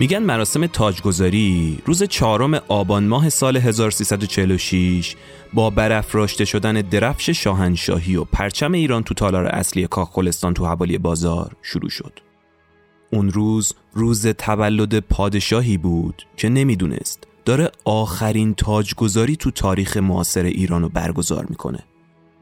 میگن مراسم تاجگذاری روز چهارم آبان ماه سال 1346 با برافراشته شدن درفش شاهنشاهی و پرچم ایران تو تالار اصلی کاخلستان تو حوالی بازار شروع شد. اون روز روز تولد پادشاهی بود که نمی‌دونست داره آخرین تاجگذاری تو تاریخ معاصر ایران رو برگزار می‌کنه.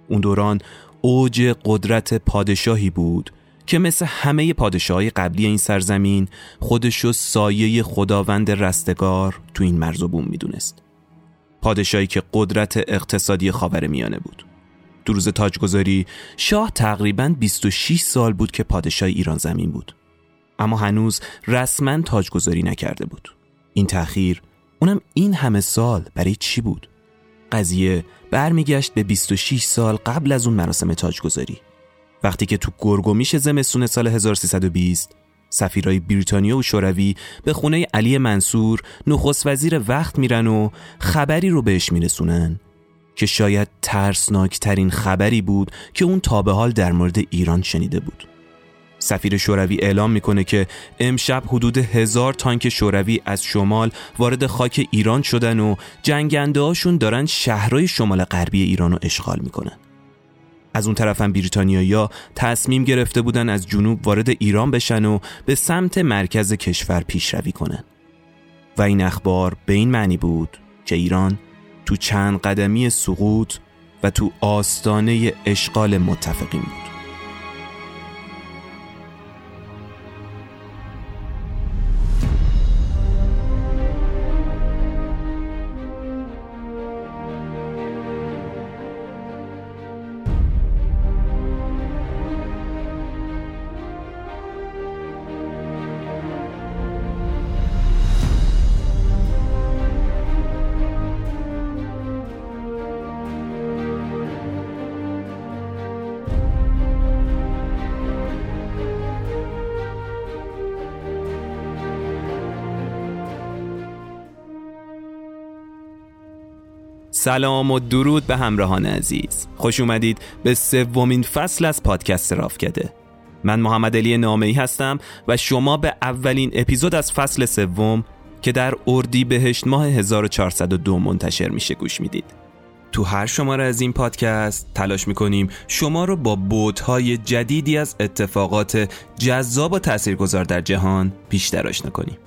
اون دوران اوج قدرت پادشاهی بود که مثل همه پادشاهای قبلی این سرزمین خودشو سایه خداوند رستگار تو این مرز و بوم می‌دونست. پادشاهی که قدرت اقتصادی خاور میانه بود. دو روز تاجگذاری شاه تقریبا 26 سال بود که پادشاه ایران زمین بود. اما هنوز رسما تاجگذاری نکرده بود. این تأخیر اونم این همه سال برای چی بود؟ قضیه برمیگشت به 26 سال قبل از اون مراسم تاجگذاری. وقتی که تو گرگومیش زمستون سال 1320 سفیرای بریتانیا و شوروی به خونه علی منصور نخست وزیر وقت میرن و خبری رو بهش میرسونن که شاید ترسناک ترین خبری بود که اون تا به حال در مورد ایران شنیده بود. سفیر شوروی اعلام می‌کنه که امشب حدود هزار تانک شوروی از شمال وارد خاک ایران شدن و جنگنده هاشون دارن شهرهای شمال غربی ایران رو اشغال می‌کنن. از اون طرف هم بریتانیایی تصمیم گرفته بودن از جنوب وارد ایران بشن و به سمت مرکز کشور پیشروی کنن. و این اخبار به این معنی بود که ایران تو چند قدمی سقوط و تو آستانه اشغال متفقین بود. سلام و درود به همراهان عزیز. خوش اومدید به سومین فصل از پادکست رافکده. من محمد علی نامهی هستم و شما به اولین اپیزود از فصل سوم که در اردی بهشت ماه 1402 منتشر میشه گوش می‌دید. تو هر شماره از این پادکست تلاش می‌کنیم شما رو با بودهای جدیدی از اتفاقات جذاب و تاثیرگذار در جهان بیشتر آشنا کنیم.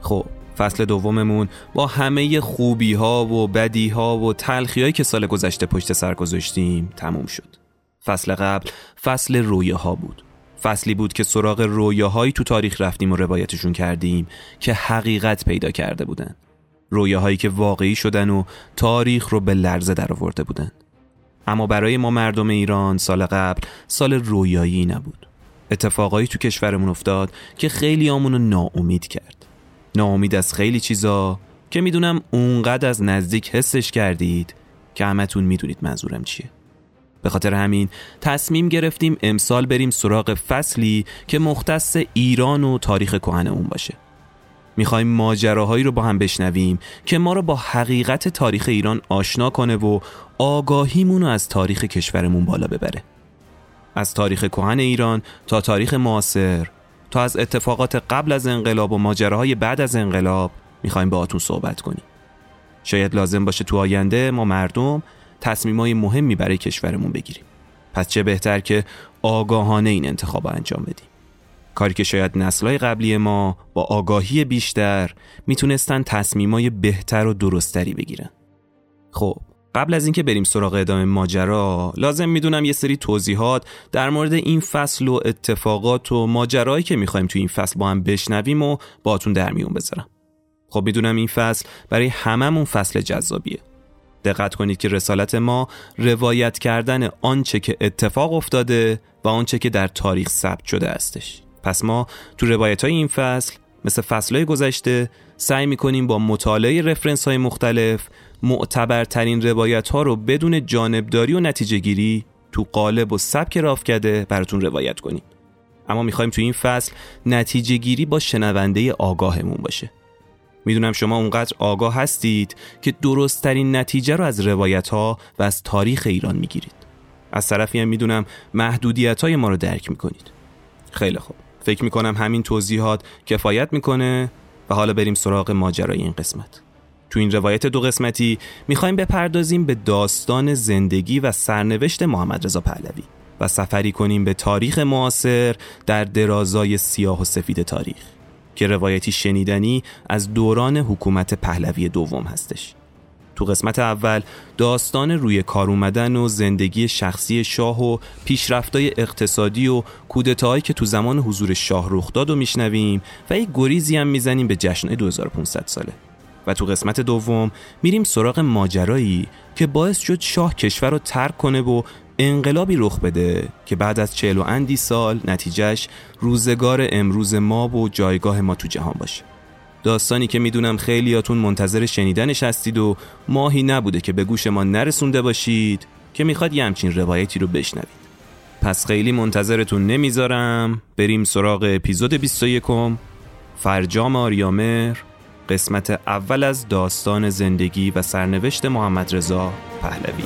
خب فصل دوممون با همه خوبی ها و بدی ها و تلخی هایی که سال گذشته پشت سر گذاشتیم تموم شد. فصل قبل فصل رویه ها بود. فصلی بود که سراغ رویاهایی تو تاریخ رفتیم و روایتشون کردیم که حقیقت پیدا کرده بودن. رویاهایی که واقعی شدن و تاریخ رو به لرزه در آورده بودن. اما برای ما مردم ایران سال قبل سال رویایی نبود. اتفاقایی تو کشورمون افتاد که خیلی آمونو ناامید کرد. ناامید از خیلی چیزا که می‌دونم اونقدر از نزدیک حسش کردید که همتون می‌دونید منظورم چیه. به خاطر همین تصمیم گرفتیم امسال بریم سراغ فصلی که مختص ایران و تاریخ کهن اون باشه. می‌خوایم ماجراهایی رو با هم بشنویم که ما رو با حقیقت تاریخ ایران آشنا کنه و آگاهیمون رو از تاریخ کشورمون بالا ببره. از تاریخ کهن ایران تا تاریخ معاصر تا از اتفاقات قبل از انقلاب و ماجراهای بعد از انقلاب می‌خوایم باهاتون صحبت کنیم. شاید لازم باشه تو آینده ما مردم تصمیمای مهمی برای کشورمون بگیریم. پس چه بهتر که آگاهانه این انتخاب انجام بدیم. کاری که شاید نسلهای قبلی ما با آگاهی بیشتر می‌تونستن تصمیمای بهتر و درستری بگیرن. خب قبل از اینکه بریم سراغ ادامه ماجرا لازم می‌دونم یه سری توضیحات در مورد این فصل و اتفاقات و ماجرایی که می‌خوایم تو این فصل با هم بشنویم و باتون در میون بذارم. خب می‌دونم این فصل برای هممون فصل جذابیه. دقت کنید که رسالت ما روایت کردن آنچه که اتفاق افتاده و آنچه که در تاریخ ثبت شده استش. پس ما تو روایت های این فصل مثل فصلهای گذشته سعی می‌کنیم با مطالعه رفرنس های مختلف معتبرترین روایت ها رو بدون جانبداری و نتیجه گیری تو قالب و سبک رافکده براتون روایت کنیم. اما می‌خوایم تو این فصل نتیجه گیری با شنونده آگاهمون باشه. می‌دونم شما اونقدر آگاه هستید که درستترین نتیجه رو از روایت ها و از تاریخ ایران می‌گیرید. از طرفی هم می‌دونم محدودیت های ما رو درک می‌کنید. خیلی خوب. فکر می‌کنم همین توضیحات کفایت می‌کنه و حالا بریم سراغ ماجرای این قسمت. تو این روایت دو قسمتی می‌خوایم بپردازیم به داستان زندگی و سرنوشت محمد رضا پهلوی و سفری کنیم به تاریخ معاصر در درازای سیاه و سفید تاریخ که روایتی شنیدنی از دوران حکومت پهلوی دوم هستش. تو قسمت اول داستان روی کار اومدن و زندگی شخصی شاه و پیشرفتای اقتصادی و کودتاهایی که تو زمان حضور شاه رخ داد و میشنویم و یک گریزی هم می‌زنیم به جشن 2500 ساله. و تو قسمت دوم میریم سراغ ماجرایی که باعث شد شاه کشور رو ترک کنه و انقلابی رخ بده که بعد از چهل و اندی سال نتیجهش روزگار امروز ما و جایگاه ما تو جهان باشه. داستانی که می‌دونم خیلیاتون منتظر شنیدنش هستید و ماهی نبوده که به گوش ما نرسونده باشید که می‌خواد یه همچین روایتی رو بشنوید. پس خیلی منتظرتون نمی‌ذارم. بریم سراغ اپیزود 21 فرجام آریامر قسمت اول از داستان زندگی و سرنوشت محمد رضا پهلوی.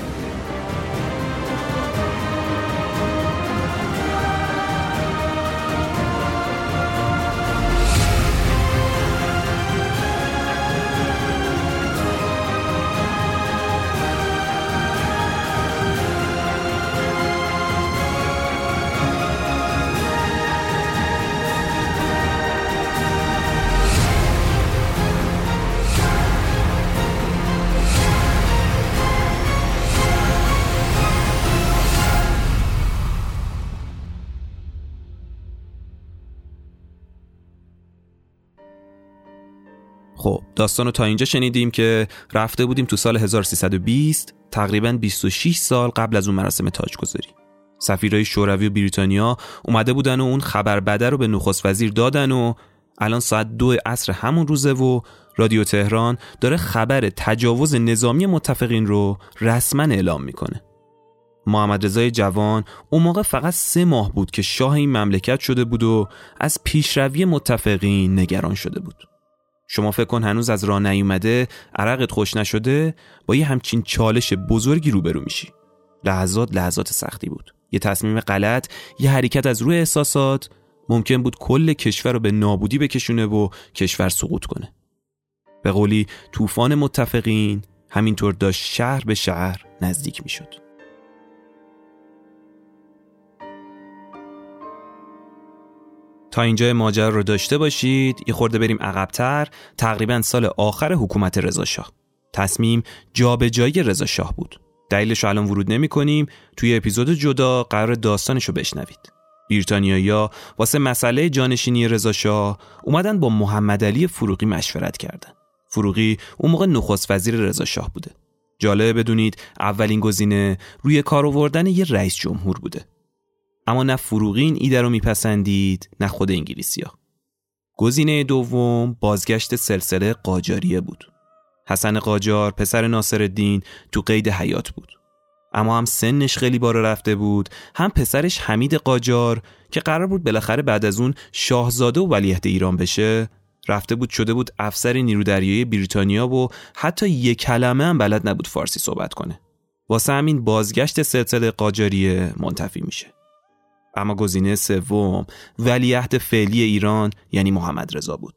داستان رو تا اینجا شنیدیم که رفته بودیم تو سال 1320 تقریبا 26 سال قبل از اون مراسم تاجگذاری. سفیرهای شوروی و بریتانیا اومده بودن و اون خبر بده رو به نخست وزیر دادن و الان ساعت دو عصر همون روزه و رادیو تهران داره خبر تجاوز نظامی متفقین رو رسما اعلام می‌کنه. محمد رضای جوان اون موقع فقط سه ماه بود که شاه این مملکت شده بود و از پیشروی متفقین نگران شده بود. شما فکر کن هنوز از راه نیومده عرقت خوش نشده با یه همچین چالش بزرگی روبرو میشی. لحظات لحظات سختی بود. یه تصمیم غلط یه حرکت از روی احساسات. ممکن بود کل کشور رو به نابودی بکشونه و کشور سقوط کنه. به قولی طوفان متفقین همینطور داشت شهر به شهر نزدیک می‌شد. تا اینجا ماجرا رو داشته باشید. یه خورده بریم عقبتر. تقریبا سال آخر حکومت رضا شاه تصمیم جابجایی رضا شاه بود. دلیلش الان ورود نمی کنیم. توی اپیزود جدا قرار داستانش رو بشنوید. بریتانیایی‌ها واسه مسئله جانشینی رضا شاه اومدن با محمد علی فروغی مشورت کردن. فروغی اون موقع نخست وزیر رضا شاه بوده. جالب بدونید اولین گزینه روی کار آوردن یه رئیس جمهور بوده. اما نه فروغی این ایده رو میپسندید نه خود انگلیسی ها. گزینه دوم بازگشت سلسله قاجاریه بود. حسن قاجار پسر ناصر الدین تو قید حیات بود. اما هم سنش خیلی بالا رفته بود هم پسرش حمید قاجار که قرار بود بالاخره بعد از اون شاهزاده و ولیعهد ایران بشه رفته بود شده بود افسر نیرو دریایی بریتانیا و حتی یک کلمه هم بلد نبود فارسی صحبت کنه واسه همین بازگشت سلسله قاجاریه منتفی میشه اما گزینه سوم ولیعهد فعلی ایران یعنی محمد رضا بود.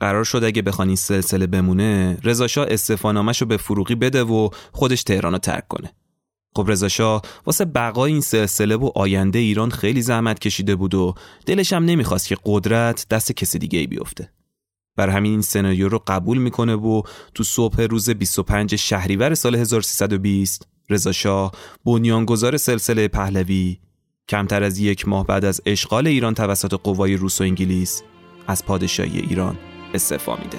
قرار شد اگه بخوان این سلسله بمونه رضا شاه استعفانامش رو به فروغی بده و خودش تهران رو ترک کنه. خب رضا واسه بقای این سلسله و آینده ایران خیلی زحمت کشیده بود و دلش هم نمی‌خواست که قدرت دست کسی دیگه ای بیفته. بر همین این سناریو رو قبول می‌کنه و تو صبح روز 25 شهریور سال 1320 رضا شاه بنیانگذار سلسله پهلوی کمتر از یک ماه بعد از اشغال ایران توسط قوای روس و انگلیس از پادشاهی ایران استعفا میده.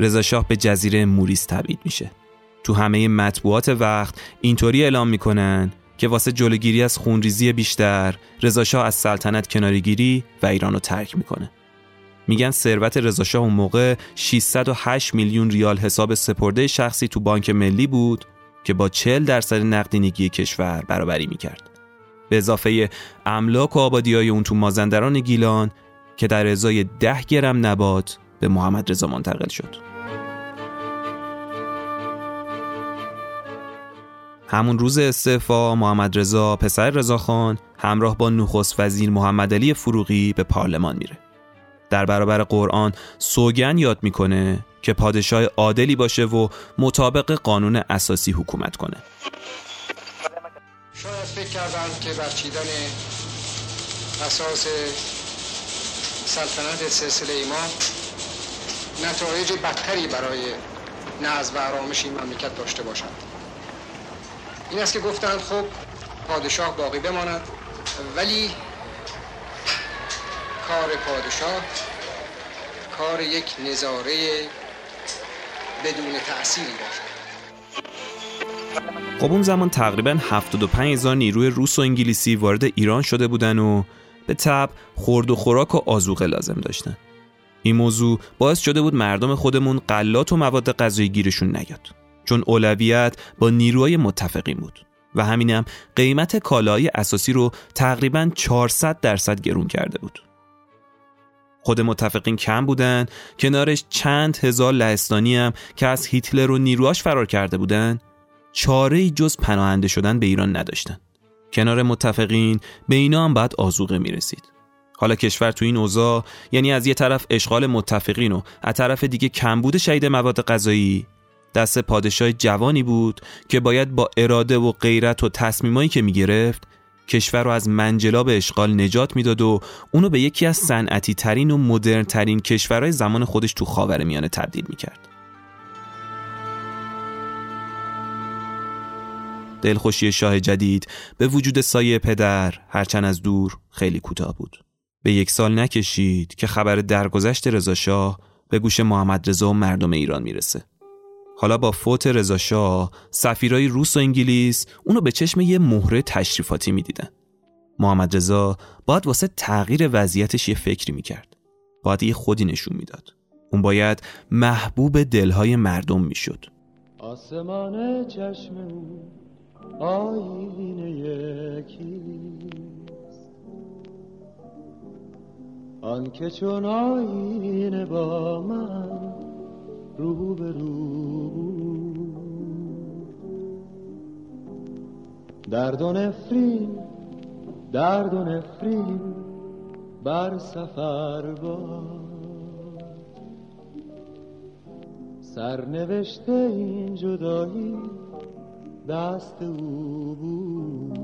رضا شاه به جزیره موریس تبعید میشه. تو همه مطبوعات وقت اینطوری اعلام می‌کنن که واسه جلوگیری از خونریزی بیشتر رضا شاه از سلطنت کنارگیری و ایران رو ترک می‌کنه. میگن ثروت رضاشاه اون موقع 608 میلیون ریال حساب سپرده شخصی تو بانک ملی بود که با 40 درصد نقدینگی کشور برابری می‌کرد. به اضافه املاک و آبادی های اون تو مازندران گیلان که در ازای 10 گرم نبات به محمد رضا منتقل شد. همون روز استعفا محمد رضا پسر رضاخان همراه با نخست وزیر محمد علی فروغی به پارلمان میره در برابر قرآن سوگن یاد می‌کنه که پادشاه عادلی باشه و مطابق قانون اساسی حکومت کنه. شاید فکر کردم که برچیدن اساس سلطنت سلسله ایمان نتایج بدتری برای نظم و آرامش این مملکت داشته باشد. این است که گفتند خب پادشاه باقی بماند ولی کار پادشاه کار یک نظاره بدون تأثیری باشد. خب اون زمان تقریبا 75 هزار نیروی روس و انگلیسی وارد ایران شده بودن و به تب خورد و خوراک و آزوقه لازم داشتن. این موضوع باعث شده بود مردم خودمون قلات و مواد غذایی گیرشون نیاد. چون اولویت با نیروهای متفقین بود. و همینم قیمت کالاهای اساسی رو تقریبا 400 درصد گرون کرده بود. خود متفقین کم بودن. کنارش چند هزار لهستانی هم که از هیتلر و نیروهاش فرار کرده بودن چاره جز پناهنده شدن به ایران نداشتن. کنار متفقین به اینا هم بعد آزوقه می رسید حالا کشور تو این اوضاع یعنی از یه طرف اشغال متفقین و از طرف دیگه کمبود شهید مواد غذایی دست پادشاه جوانی بود که باید با اراده و غیرت و تصمیمایی که می‌گرفت کشور رو از منجلاب اشغال نجات می‌داد و اونو به یکی از صنعتی ترین و مدرن ترین کشورهای زمان خودش تو خاور میانه تبدیل می‌کرد. دلخوشی شاه جدید به وجود سایه پدر هرچند از دور خیلی کوتاه بود. به یک سال نکشید که خبر درگذشت رضا شاه به گوش محمد رضا و مردم ایران می‌رسه. حالا با فوت رضا شاه سفیرای روس و انگلیس اونو به چشم یه مهره تشریفاتی می‌دیدن. محمد رضا باید واسه تغییر وضعیتش یه فکری می‌کرد. باید یه خودی نشون می‌داد. اون باید محبوب دلهای مردم می‌شد. آسمان چشم آینه یکیست آن که چون آینه با من رو به رو درد و نفرین درد و نفرین بر سفر با سرنوشته این جدایی دست او بود.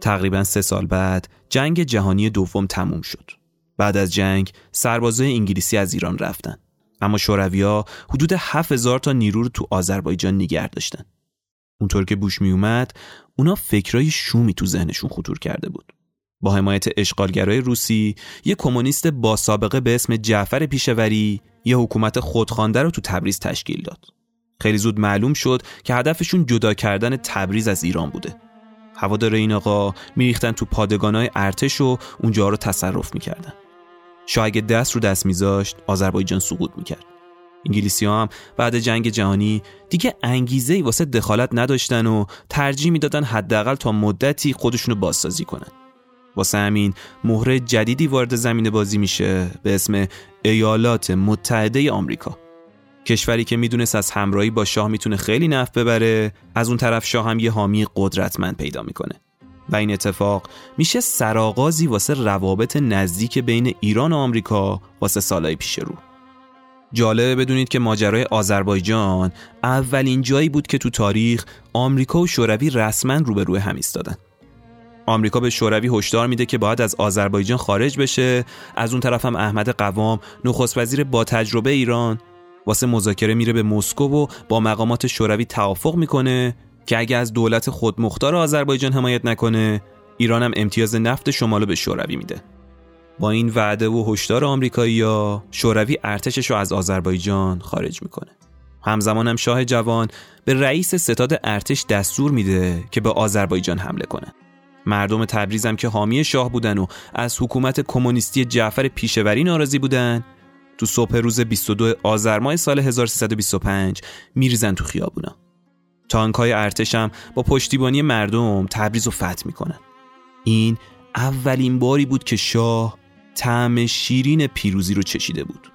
تقریبا سه سال بعد جنگ جهانی دوم تموم شد. بعد از جنگ سربازای انگلیسی از ایران رفتن. اما شورویا حدود 7000 تا نیرو رو تو آذربایجان نگه داشتن. اونطور که بوش می اومد اونا فکرای شومی تو ذهنشون خطور کرده بود. با حمایت اشغالگرای روسی یه کمونیست با سابقه به اسم جعفر پیشوری یه حکومت خودخوانده رو تو تبریز تشکیل داد. خیلی زود معلوم شد که هدفشون جدا کردن تبریز از ایران بوده. هوادار این آقا میریختن تو پادگانای ارتش و اونجا رو تصرف می‌کردن. شاه اگه دست رو دست میذاشت آذربایجان سقوط می‌کرد. انگلیسی هم بعد جنگ جهانی دیگه انگیزه ای واسه دخالت نداشتن و ترجیح می‌دادن حداقل تا مدتی خودشونو بازسازی کنن. واسه همین مهره جدیدی وارد زمین بازی میشه به اسم ایالات متحده آمریکا. کشوری که می‌دونست از همراهی با شاه می‌تونه خیلی نفع ببره از اون طرف شاه هم یه حامی قدرتمند پیدا می‌کنه. و این اتفاق میشه سرآغازی واسه روابط نزدیک بین ایران و آمریکا واسه سالهای پیش رو. جالبه بدونید که ماجرای آذربایجان اولین جایی بود که تو تاریخ آمریکا و شوروی رسما روبروی هم ایستادن. آمریکا به شوروی هشدار میده که باید از آذربایجان خارج بشه. از اون طرف هم احمد قوام نخست وزیر با تجربه ایران واسه مذاکره میره به مسکو و با مقامات شوروی توافق می‌کنه. که اگه از دولت خودمختار آذربایجان حمایت نکنه ایران هم امتیاز نفت شمالو به شوروی میده. با این وعده و هشدار آمریکایی‌ها شوروی ارتشش رو از آذربایجان خارج می‌کنه. همزمان هم شاه جوان به رئیس ستاد ارتش دستور میده که به آذربایجان حمله کنه. مردم تبریز هم که حامی شاه بودن و از حکومت کمونیستی جعفر پیشوری ناراضی بودن تو صبح روز 22 آذر ماه سال 1325 میریزن تو خیابونا. تانکای ارتشم با پشتیبانی مردم تبریز رو فتح می‌کنن این اولین باری بود که شاه طعم شیرین پیروزی رو چشیده بود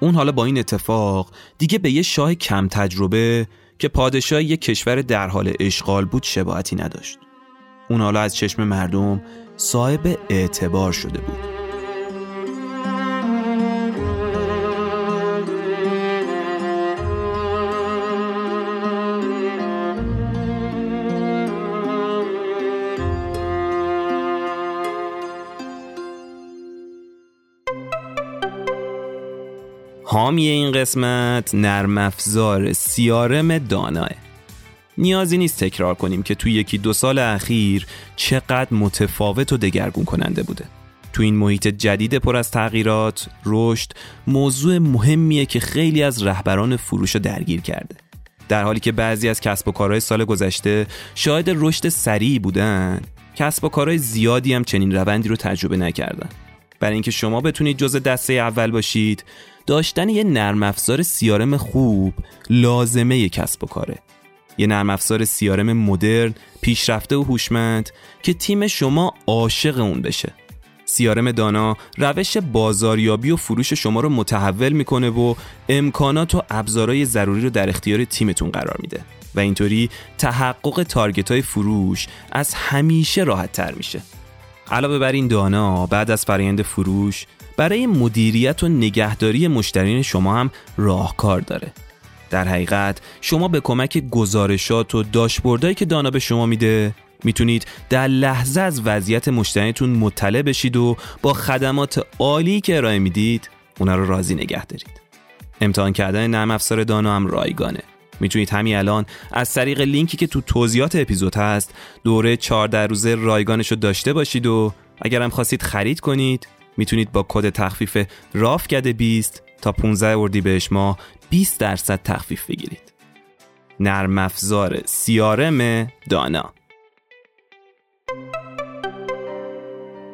اون حالا با این اتفاق دیگه به یه شاه کم تجربه که پادشاه یک کشور در حال اشغال بود شباهتی نداشت. اون حالا از چشم مردم صاحب اعتبار شده بود. حامی این قسمت نرم افزار سیارم داناه نیازی نیست تکرار کنیم که توی یکی دو سال اخیر چقدر متفاوت و دگرگون کننده بوده. تو این محیط جدید پر از تغییرات رشد موضوع مهمیه که خیلی از رهبران فروش رو درگیر کرده. در حالی که بعضی از کسب و کارهای سال گذشته شاهد رشد سریعی بودن کسب و کارهای زیادی هم چنین روندی رو تجربه نکردن. برای اینکه شما بتونید جز دسته اول باشید داشتن یه نرم افزار سیارم خوب لازمه کسب و کاره. یه نرم افزار سیارم مدرن پیشرفته و هوشمند که تیم شما عاشق اون بشه. سیارم دانا روش بازاریابی و فروش شما رو متحول می‌کنه و امکانات و ابزارهای ضروری رو در اختیار تیمتون قرار میده. و اینطوری تحقق تارگت های فروش از همیشه راحت تر میشه. علاوه بر این دانا بعد از فرایند فروش برای مدیریت و نگهداری مشترین شما هم راهکار داره. در حقیقت شما به کمک گزارشات و داشبوردهایی که دانا به شما میده می‌تونید در لحظه از وضعیت مشتریتون مطلع بشید و با خدمات عالی که ارائه می‌دید اونا رو راضی نگه دارید. امتحان کردن نرم افزار دانا هم رایگانه. می‌تونید همین الان از طریق لینکی که تو توضیحات اپیزود هست دوره 14 روزه رایگانش رو داشته باشید و اگرم خواستید خرید کنید می‌تونید با کد تخفیف رافکده 20 تا 15 اردیبهشت ماه 20 درصد تخفیف بگیرید. نرم افزار سیارم دانا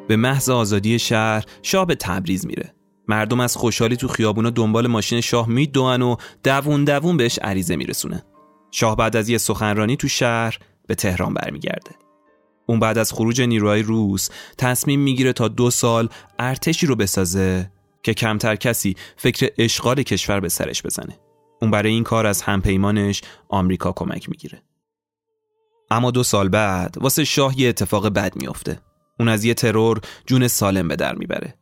به محض آزادی شهر شاه به تبریز میره. مردم از خوشحالی تو خیابونا دنبال ماشین شاه میدوئن و دوون دوون بهش عریضه میرسونه. شاه بعد از یه سخنرانی تو شهر به تهران برمیگرده. اون بعد از خروج نیروهای روس تصمیم می‌گیره تا دو سال ارتشی رو بسازه که کمتر کسی فکر اشغال کشور به سرش بزنه. اون برای این کار از همپیمانش آمریکا کمک می‌گیره. اما دو سال بعد واسه شاه یه اتفاق بد میافته. اون از یه ترور جون سالم به در می‌بره.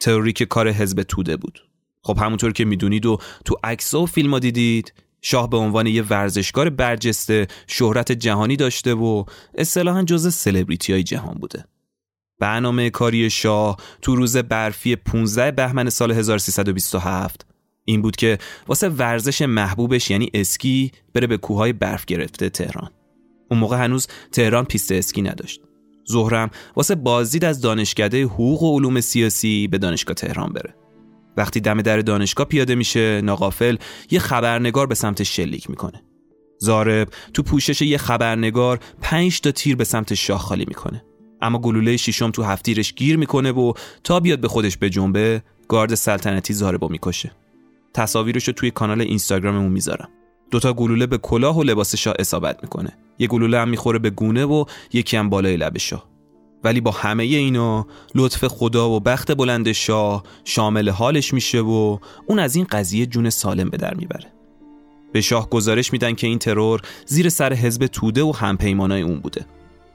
تروری که کار حزب توده بود. خب همونطور که می‌دونید و تو عکس و فیلم دیدید شاه به عنوان یه ورزشکار برجسته شهرت جهانی داشته و اصطلاحا جز سلبریتی های جهان بوده. برنامه کاری شاه تو روز برفی 15 بهمن سال 1327 این بود که واسه ورزش محبوبش یعنی اسکی بره به کوههای برف گرفته تهران. اون موقع هنوز تهران پیست اسکی نداشت. زهرم واسه بازدید از دانشکده حقوق و علوم سیاسی به دانشگاه تهران بره. وقتی دم در دانشگاه پیاده میشه ناقافل یه خبرنگار به سمت شلیک می‌کنه. زارب تو پوشش یه خبرنگار پنج تا تیر به سمت شاه خالی می‌کنه. اما گلوله شیشم تو هفتیرش گیر می‌کنه و تا بیاد به خودش به جنبه گارد سلطنتی زاربو می‌کشه. تصاویرش رو توی کانال اینستاگراممون می‌ذارم. دوتا گلوله به کلاه و لباس شاه اصابت می‌کنه. یه گلوله هم می‌خوره به گونه و یکی هم بالای لب شاه. ولی با همه اینا لطف خدا و بخت بلند شاه شامل حالش میشه و اون از این قضیه جون سالم به در می‌بره. به شاه گزارش میدن که این ترور زیر سر حزب توده و همپیمانای اون بوده.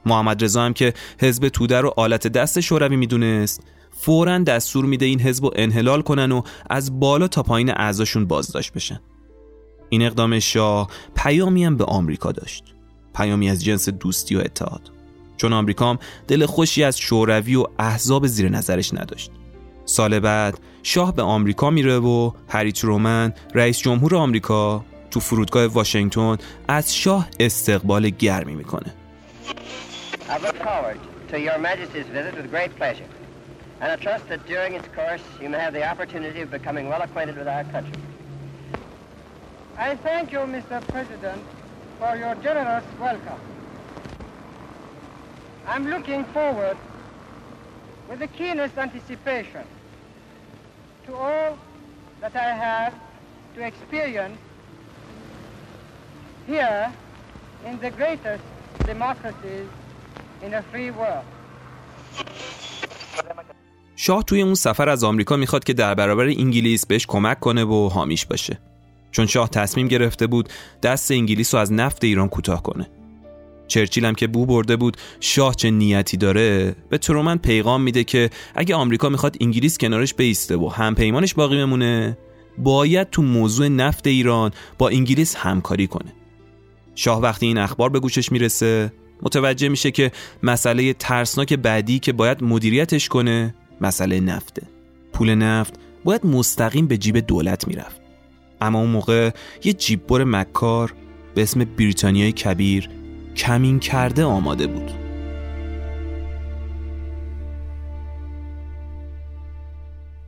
محمد رضا هم که حزب توده رو آلت دست شوروی می‌دونست فورا دستور میده این حزب رو انحلال کنن و از بالا تا پایین اعضاشون بازداشت بشن. این اقدام شاه پیامی هم به آمریکا داشت. پیامی از جنس دوستی و اتحاد. چون آمریکام دل خوشی از شوروی و احزاب زیر نظرش نداشت. سال بعد شاه به آمریکا میره و هری ترومن رئیس جمهور آمریکا تو فرودگاه واشنگتن از شاه استقبال گرمی می‌کنه. I thank you, Mr. President, for your generous welcome. I'm looking forward with the keenest anticipation to all that I have to experience here in the greatest democracies in a free world. شاه توی اون سفر از آمریکا می‌خواد که در برابر انگلیس بهش کمک کنه و حامیش باشه. چون شاه تصمیم گرفته بود دست انگلیس رو از نفت ایران کوتاه کنه چرچیل هم که بو برده بود شاه چه نیتی داره؟ به ترومن پیغام میده که اگه آمریکا می‌خواد انگلیس کنارش بیسته و هم پیمانش باقی بمونه باید تو موضوع نفت ایران با انگلیس همکاری کنه. شاه وقتی این اخبار به گوشش می‌رسه متوجه میشه که مسئله ترسناک بعدی که باید مدیریتش کنه مسئله نفته. پول نفت باید مستقیم به جیب دولت می‌رفت. اما اون موقع یه جیببر مکار به اسم بریتانیای کبیر کمین کرده آماده بود.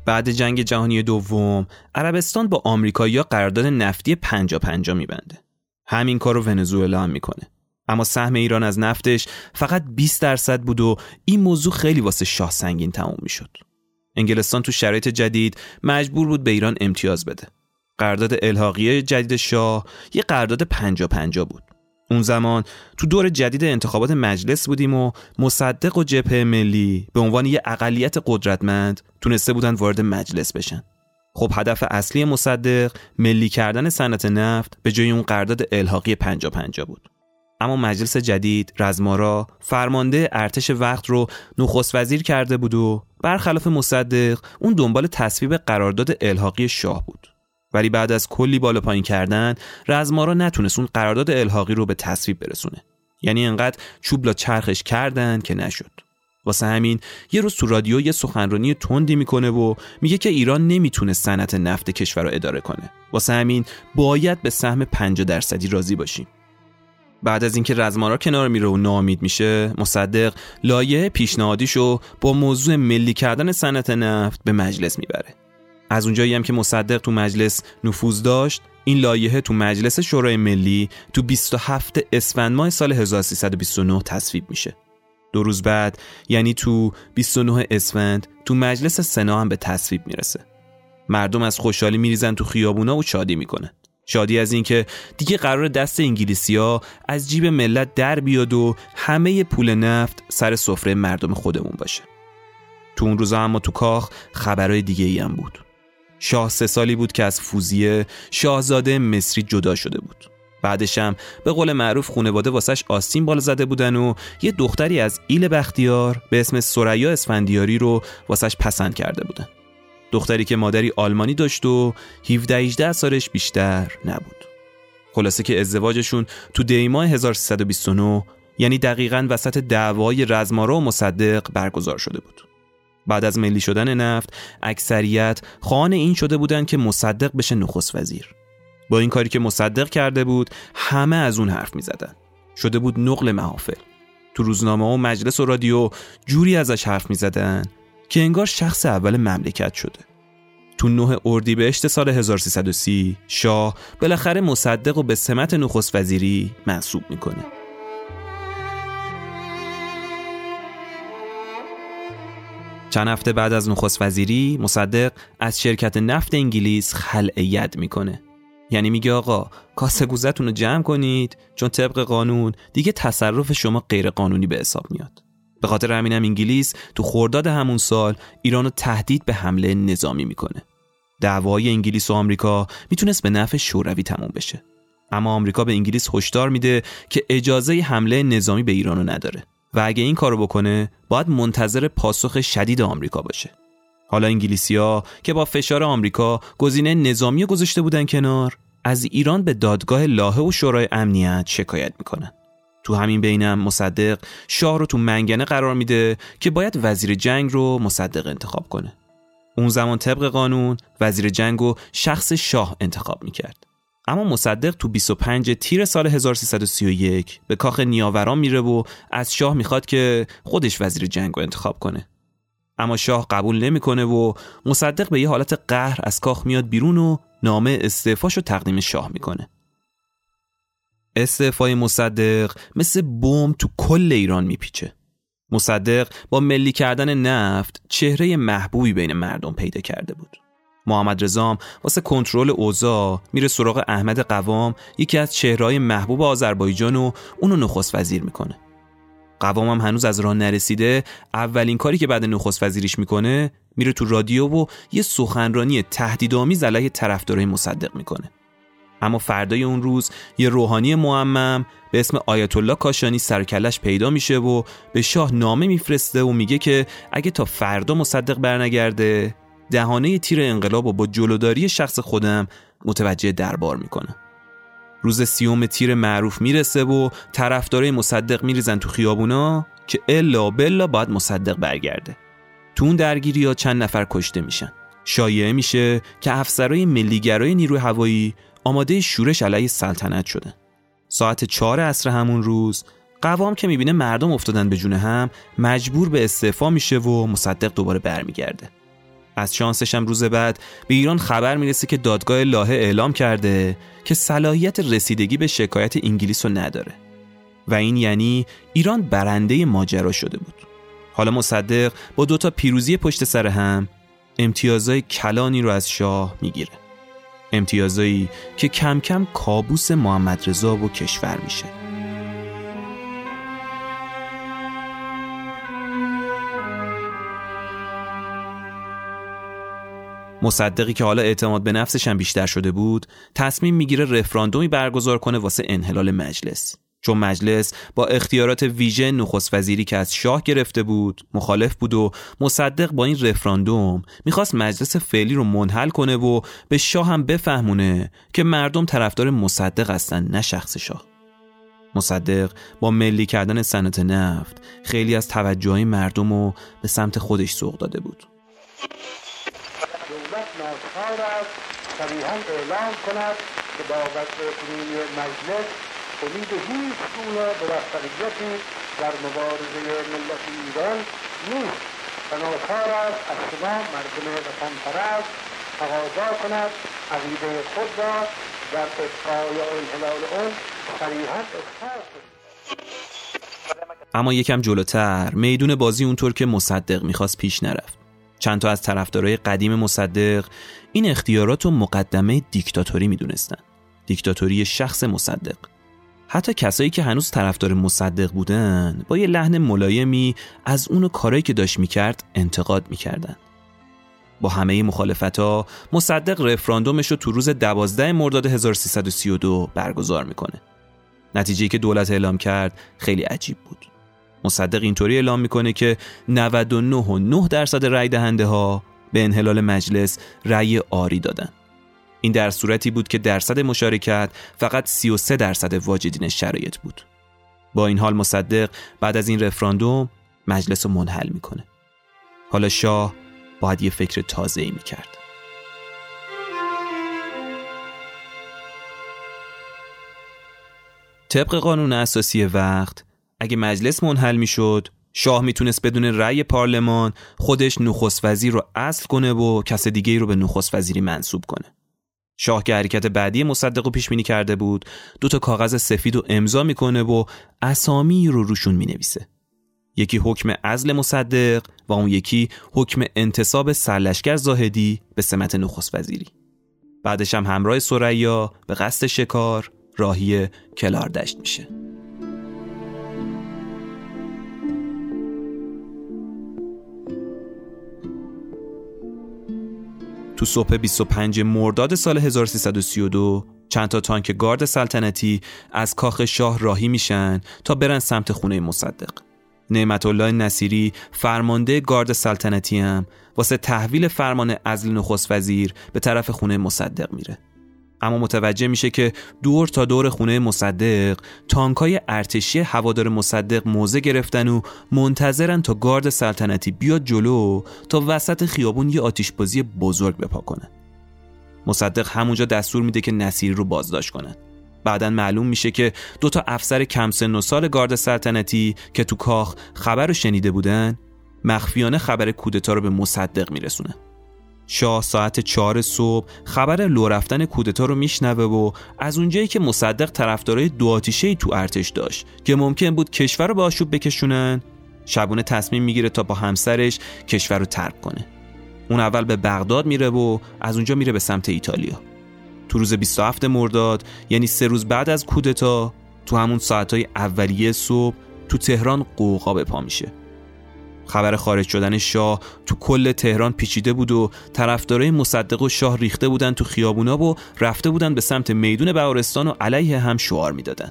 بعد جنگ جهانی دوم عربستان با آمریکایی‌ها قرارداد نفتی 50 50 میبنده. همین کار رو ونزوئلا هم می‌کنه. اما سهم ایران از نفتش فقط 20 درصد بود و این موضوع خیلی واسه شاه سنگین تموم می‌شد. انگلستان تو شرایط جدید مجبور بود به ایران امتیاز بده. قرارداد الحاقیه جدید شاه یه قرارداد 50 50 بود. اون زمان تو دور جدید انتخابات مجلس بودیم و مصدق و جبهه ملی به عنوان یه اقلیت قدرتمند تونسته بودن وارد مجلس بشن. خب هدف اصلی مصدق ملی کردن صنعت نفت به جای اون قرارداد الحاقی 50 50 بود. اما مجلس جدید رزمارا فرمانده ارتش وقت رو نخست وزیر کرده بود و برخلاف مصدق اون دنبال تصویب قرارداد الحاقی شاه بود. ولی بعد از کلی بالا پایین کردن رزمارا نتونست اون قرارداد الحاقی رو به تصویب برسونه. یعنی انقدر چوبلا چرخش کردن که نشد. واسه همین یه روز تو رادیو یه سخنرانی تندی می‌کنه و میگه که ایران نمی‌تونه صنعت نفت کشور رو اداره کنه. واسه همین باید به سهم 50 درصدی راضی باشیم. بعد از اینکه رزمارا کنار میره و ناامید میشه مصدق لایه پیشنهادیشو با موضوع ملی کردن صنعت نفت به مجلس می‌بره. از اونجایی هم که مصدق تو مجلس نفوذ داشت این لایحه تو مجلس شورای ملی تو 27 اسفند ماه سال 1329 تصویب میشه. دو روز بعد یعنی تو 29 اسفند تو مجلس سنا هم به تصویب می‌رسه. مردم از خوشحالی میریزن تو خیابونا و شادی می‌کنن. شادی از اینکه دیگه قرار دست انگلیسیا از جیب ملت در بیاد و همه پول نفت سر سفره مردم خودمون باشه. تو اون روزا اما تو کاخ خبرهای دیگه ای هم بود. شاه سه سالی بود که از فوزیه شاهزاده مصری جدا شده بود. بعدش هم به قول معروف خونواده واسش آستین بالا زده بودن و یه دختری از ایل بختیار به اسم سریا اسفندیاری رو واسش پسند کرده بودن. دختری که مادری آلمانی داشت و 17 18 سالش بیشتر نبود. خلاصه که ازدواجشون تو دیماه 1329 یعنی دقیقا وسط دعوای رزمارا و مصدق برگزار شده بود. بعد از ملی شدن نفت اکثریت خانه این شده بودند که مصدق بشه نخست وزیر. با این کاری که مصدق کرده بود همه از اون حرف می زدن. شده بود نقل محافل. تو روزنامه و مجلس و رادیو جوری ازش حرف می زدن که انگار شخص اول مملکت شده. تو نه اردیبهشت سال 1330 شاه بالاخره مصدق و به سمت نخست وزیری منصوب می‌کنه. چند هفته بعد از نخست وزیری مصدق از شرکت نفت انگلیس خلع ید می‌کنه. یعنی میگه آقا کاسه گوزتون رو جمع کنید چون طبق قانون دیگه تصرف شما غیر قانونی به حساب میاد. به خاطر همینم انگلیس تو خورداد همون سال ایرانو تهدید به حمله نظامی می‌کنه. دعوای انگلیس و آمریکا می‌تونست به نفع شوروی تموم بشه. اما آمریکا به انگلیس هشدار میده که اجازه حمله نظامی به ایرانو نداره. و اگه این کارو بکنه باید منتظر پاسخ شدید آمریکا باشه. حالا انگلیسیا که با فشار آمریکا گزینه نظامی گذاشته بودن کنار از ایران به دادگاه لاهه و شورای امنیت شکایت می‌کنن. تو همین بینم مصدق شاه رو تو منگنه قرار میده که باید وزیر جنگ رو مصدق انتخاب کنه. اون زمان طبق قانون وزیر جنگ رو شخص شاه انتخاب می‌کرد. اما مصدق تو 25 تیر سال 1331 به کاخ نیاوران میره و از شاه می‌خواد که خودش وزیر جنگ رو انتخاب کنه. اما شاه قبول نمی‌کنه و مصدق به یه حالت قهر از کاخ میاد بیرون و نامه استعفاش رو تقدیم شاه می‌کنه. استعفای مصدق مثل بوم تو کل ایران میپیچه. مصدق با ملی کردن نفت چهره محبوبی بین مردم پیدا کرده بود. محمد رزام واسه کنترل اوضاع میره سراغ احمد قوام یکی از چهرهای محبوب آذربایجان و اونو نخست وزیر می‌کنه. قوام هم هنوز از راه نرسیده اولین کاری که بعد نخست وزیریش می‌کنه میره تو رادیو و یه سخنرانی تهدیدآمیز علیه طرفدارای مصدق می‌کنه. اما فردای اون روز یه روحانی معمم به اسم آیت الله کاشانی سرکلش پیدا میشه و به شاه نامه میفرسته و میگه که اگه تا فردا مصدق برنگرده دهانه تیر انقلاب و با جلوداری شخص خودم متوجه دربار می‌کنه روز سیوم تیر معروف می‌رسه و طرفدارای مصدق میریزن تو خیابونا که الا بلا باید مصدق برگرده. تو اون درگیری ها چند نفر کشته میشن. شایعه میشه که افسرهای ملیگرای نیروی هوایی آماده شورش علیه سلطنت شدن. ساعت چهار عصر همون روز قوام که می‌بینه مردم افتادن به جون هم مجبور به استعفا میشه و مصدق دوباره برمیگرده. از شانسش هم روز بعد به ایران خبر می‌رسه که دادگاه لاهه اعلام کرده که صلاحیت رسیدگی به شکایت انگلیس رو نداره. و این یعنی ایران برنده ماجرا شده بود. حالا مصدق با دوتا پیروزی پشت سر هم امتیازهای کلانی رو از شاه می‌گیره. امتیازایی که کم کم کابوس محمد رضا و کشور میشه. مصدقی که حالا اعتماد به نفسش هم بیشتر شده بود تصمیم می‌گیره رفراندومی برگزار کنه واسه انحلال مجلس. چون مجلس با اختیارات ویژه نخست وزیری که از شاه گرفته بود مخالف بود و مصدق با این رفراندوم می‌خواست مجلس فعلی رو منحل کنه و به شاه هم بفهمونه که مردم طرفدار مصدق هستن نه شخص شاه. مصدق با ملی کردن صنعت نفت خیلی از توجه مردم رو به سمت خودش سوق داده بود. اعلام کند که با مجلس امید هیچ گونه موفقیتی در مبارزه ملت ایران نیست. و است از شما مردم وطن پرست تقاضا کند عقیده خود را در ابقای انحلال اون صریحا اظهار اما یکم جلوتر میدون بازی اونطور که مصدق می‌خواست پیش نرفت. چند تا از طرفدارای قدیم مصدق این اختیارات و مقدمه دیکتاتوری می‌دونستن. دیکتاتوری شخص مصدق. حتی کسایی که هنوز طرفدار مصدق بودن با یه لحن ملایمی از اونو کارایی که داشت می‌کرد انتقاد می‌کردن. با همه مخالفت ها مصدق رفراندومش رو تو روز 12 مرداد 1332 برگزار می‌کنه. نتیجه که دولت اعلام کرد خیلی عجیب بود. مصدق اینطوری اعلام می‌کنه که 99.9 درصد رأی دهنده ها به انحلال مجلس رأی آری دادن این در صورتی بود که درصد مشارکت فقط 33 درصد واجدین شرایط بود. با این حال مصدق بعد از این رفراندوم مجلس رو منحل می‌کنه. حالا شاه باید یه فکر تازه ای می‌کرد. طبق قانون اساسی وقت اگه مجلس منحل می‌شد شاه می‌تونست بدون رأی پارلمان خودش نخست وزیر رو اصل کنه و کس دیگه رو به نخست وزیری منصوب کنه. شاه که حرکت بعدی مصدق رو پیش بینی کرده بود دو تا کاغذ سفید و امضا می‌کنه و اسامی رو روشون می‌نویسه. یکی حکم ازل مصدق و اون یکی حکم انتصاب سرلشکر زاهدی به سمت نخست وزیری. بعدش هم همراه سریا به قصد شکار راهی کلاردشت میشه. تو صبح 25 مرداد سال 1332 چند تا تانک گارد سلطنتی از کاخ شاه راهی میشن تا برن سمت خونه مصدق. نعمت الله نصیری فرمانده گارد سلطنتی هم واسه تحویل فرمان ازل نخست وزیر به طرف خونه مصدق میره. اما متوجه میشه که دور تا دور خونه مصدق تانکای ارتشی هوادار مصدق موزه گرفتن و منتظرن تا گارد سلطنتی بیاد جلو تا وسط خیابون یه آتیشبازی بزرگ بپا کنه. مصدق همونجا دستور میده که نصیری رو بازداشت کنن بعدا معلوم میشه که دو تا افسر کم سن و سال گارد سلطنتی که تو کاخ خبر رو شنیده بودن مخفیانه خبر کودتا رو به مصدق میرسونه. شاه ساعت چهار صبح خبر لو رفتن کودتا رو میشنوه و از اونجایی که مصدق طرفدارای دو آتیشه تو ارتش داشت که ممکن بود کشور رو به آشوب بکشونن شبونه تصمیم می‌گیره تا با همسرش کشور رو ترک کنه. اون اول به بغداد میره و از اونجا میره به سمت ایتالیا. تو روز 27 مرداد یعنی سه روز بعد از کودتا تو همون ساعتهای اولیه صبح تو تهران قوقا به پا میشه. خبر خارج شدن شاه تو کل تهران پیچیده بود و طرفدارای مصدق و شاه ریخته بودن تو خیابونا و رفته بودن به سمت میدون بهارستان و علیه هم شعار می‌دادن.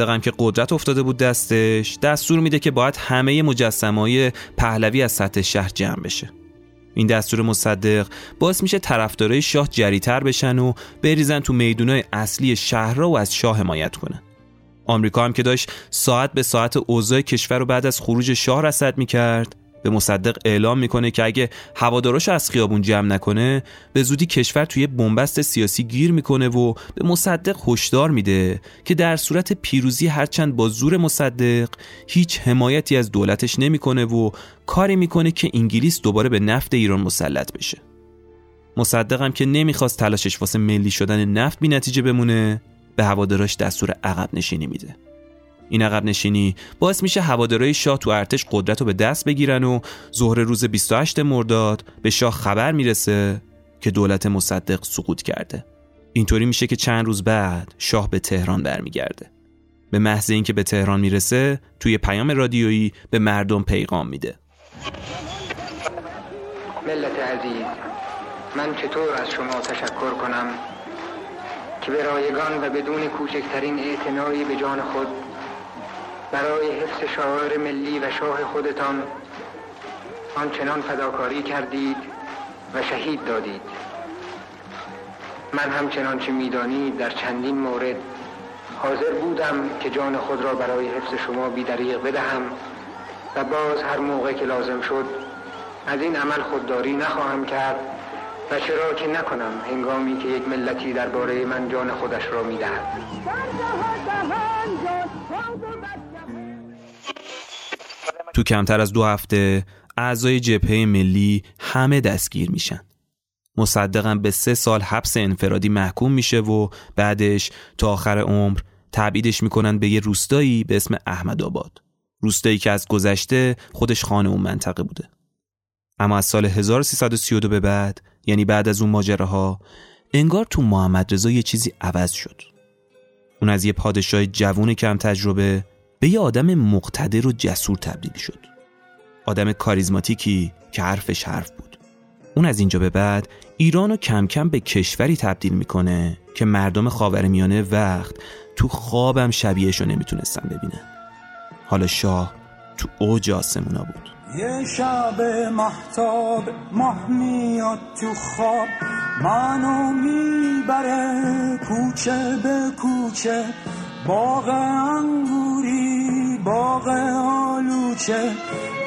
هم که قدرت افتاده بود دستش دستور میده که باید همه مجسمای پهلوی از سطح شهر جمع بشه. این دستور مصدق باعث میشه طرفدارای شاه جریتر بشن و بریزن تو میدونای اصلی شهر را و از شاه حمایت کنن. آمریکا هم که داشت ساعت به ساعت اوضاع کشور رو بعد از خروج شاه رصد می‌کرد. به مصدق اعلام می‌کنه که اگه هواداراش از خیابون جمع نکنه به زودی کشور توی بنبست سیاسی گیر می‌کنه و به مصدق هشدار میده که در صورت پیروزی هرچند با زور مصدق هیچ حمایتی از دولتش نمی‌کنه و کاری می‌کنه که انگلیس دوباره به نفت ایران مسلط بشه. مصدق هم که نمی‌خواست تلاشش واسه ملی شدن نفت بی نتیجه بمونه به هواداراش دستور عقب نشینی میده. این عقب نشینی باعث میشه هوادارای شاه تو ارتش قدرت رو به دست بگیرن و ظهر روز 28 مرداد به شاه خبر می‌رسه که دولت مصدق سقوط کرده. اینطوری میشه که چند روز بعد شاه به تهران برمیگرده. به محض اینکه به تهران می‌رسه توی پیام رادیویی به مردم پیغام میده. ملت عزیز من چطور از شما تشکر کنم؟ که به رایگان و بدون کوچکترین اعتنایی به جان خود برای حفظ شعار ملی و شاه خودتان آنچنان فداکاری کردید و شهید دادید. من همچنان چه می‌دانید در چندین مورد حاضر بودم که جان خود را برای حفظ شما بیدریق بدهم و باز هر موقع که لازم شد از این عمل خودداری نخواهم کرد. و چرا که نکنم هنگامی که یک ملتی درباره من جان خودش را می‌دهد. تو کمتر از دو هفته اعضای جبهه ملی همه دستگیر میشن. مصدقم به سه سال حبس انفرادی محکوم میشه و بعدش تا آخر عمر تبعیدش می‌کنن به یه روستایی به اسم احمد آباد. روستایی که از گذشته خودش خانه اون منطقه بوده. اما از سال 1332 به بعد یعنی بعد از اون ماجراها انگار تو محمد رضا یه چیزی عوض شد. اون از یه پادشاه جوون کم تجربه به یه آدم مقتدر و جسور تبدیل شد. آدم کاریزماتیکی که حرفش حرف بود. اون از اینجا به بعد ایران رو کم کم به کشوری تبدیل می‌کنه که مردم خاورمیانه وقت تو خوابم شبیهش رو نمی‌تونستن ببینن. حالا شاه تو اوج آسمونا بود. یه شب محتاب ماه میاد تو خواب. منو می‌بره کوچه به کوچه. باغ انگوری باغ آلوچه.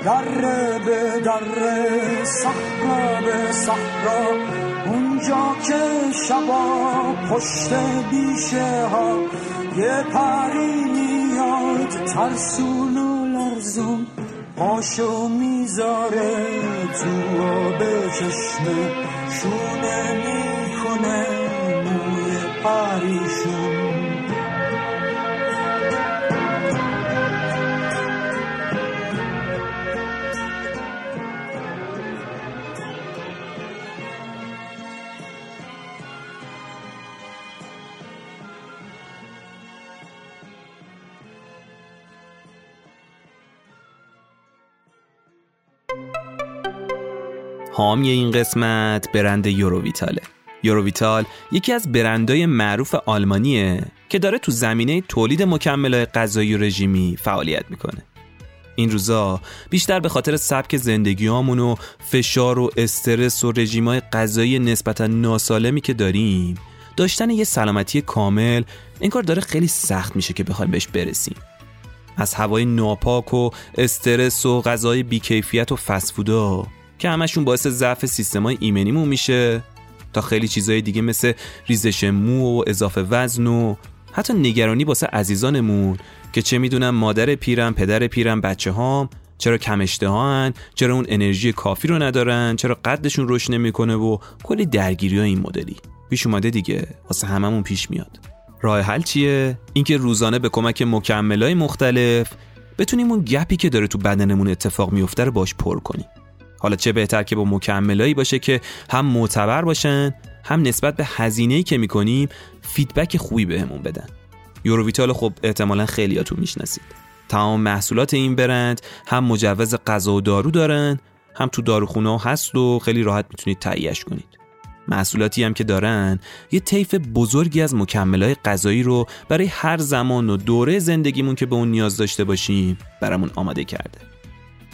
دره به دره صحرا به صحرا. اونجا که شبا پشت بیشه ها. یه پری میاد ترسون و لرزون. پاشو می‌ذاره تو آب چشمه شونه می‌کنه موی پریشون. حامی این قسمت برند یوروویتاله. یوروویتال یکی از برندهای معروف آلمانیه که داره تو زمینه تولید مکملهای غذایی و رژیمی فعالیت می‌کنه. این روزا بیشتر به خاطر سبک زندگیامون و فشار و استرس و رژیمای غذایی نسبتا ناسالمی که داریم داشتن یه سلامتی کامل این کار داره خیلی سخت میشه که بخوایم بهش برسیم. از هوای ناپاک و استرس و غذای بیکیفیت و فسفودا که همشون باعث ضعف سیستمای ایمنیمون میشه تا خیلی چیزای دیگه مثل ریزش مو و اضافه وزن و حتی نگرانی واسه عزیزانمون که چه می‌دونم مادر پیرم پدر پیرم بچه هام چرا کم اشتهان چرا اون انرژی کافی رو ندارن چرا قدشون رشد نمی‌کنه و کلی درگیری این مدلی. پیش اومده دیگه واسه هممون پیش میاد. راه حل چیه؟ اینکه روزانه به کمک مکملای مختلف بتونیم اون گپی که داره تو بدنمون اتفاق میفته رو باش پر کنیم. حالا چه بهتر که با مکملایی باشه که هم معتبر باشن هم نسبت به هزینه‌ای که می‌کنیم فیدبک خوبی بهمون بدن. یوروویتال خب احتمالا خیلیاتون می‌شناسید. تمام محصولات این برند هم مجوز غذا و دارو دارن هم تو داروخونه هست و خیلی راحت می‌تونید تهیهش کنید. محصولاتی هم که دارن یه طیف بزرگی از مکملهای غذایی رو برای هر زمان و دوره زندگیمون که به اون نیاز داشته باشیم برامون آماده کرده.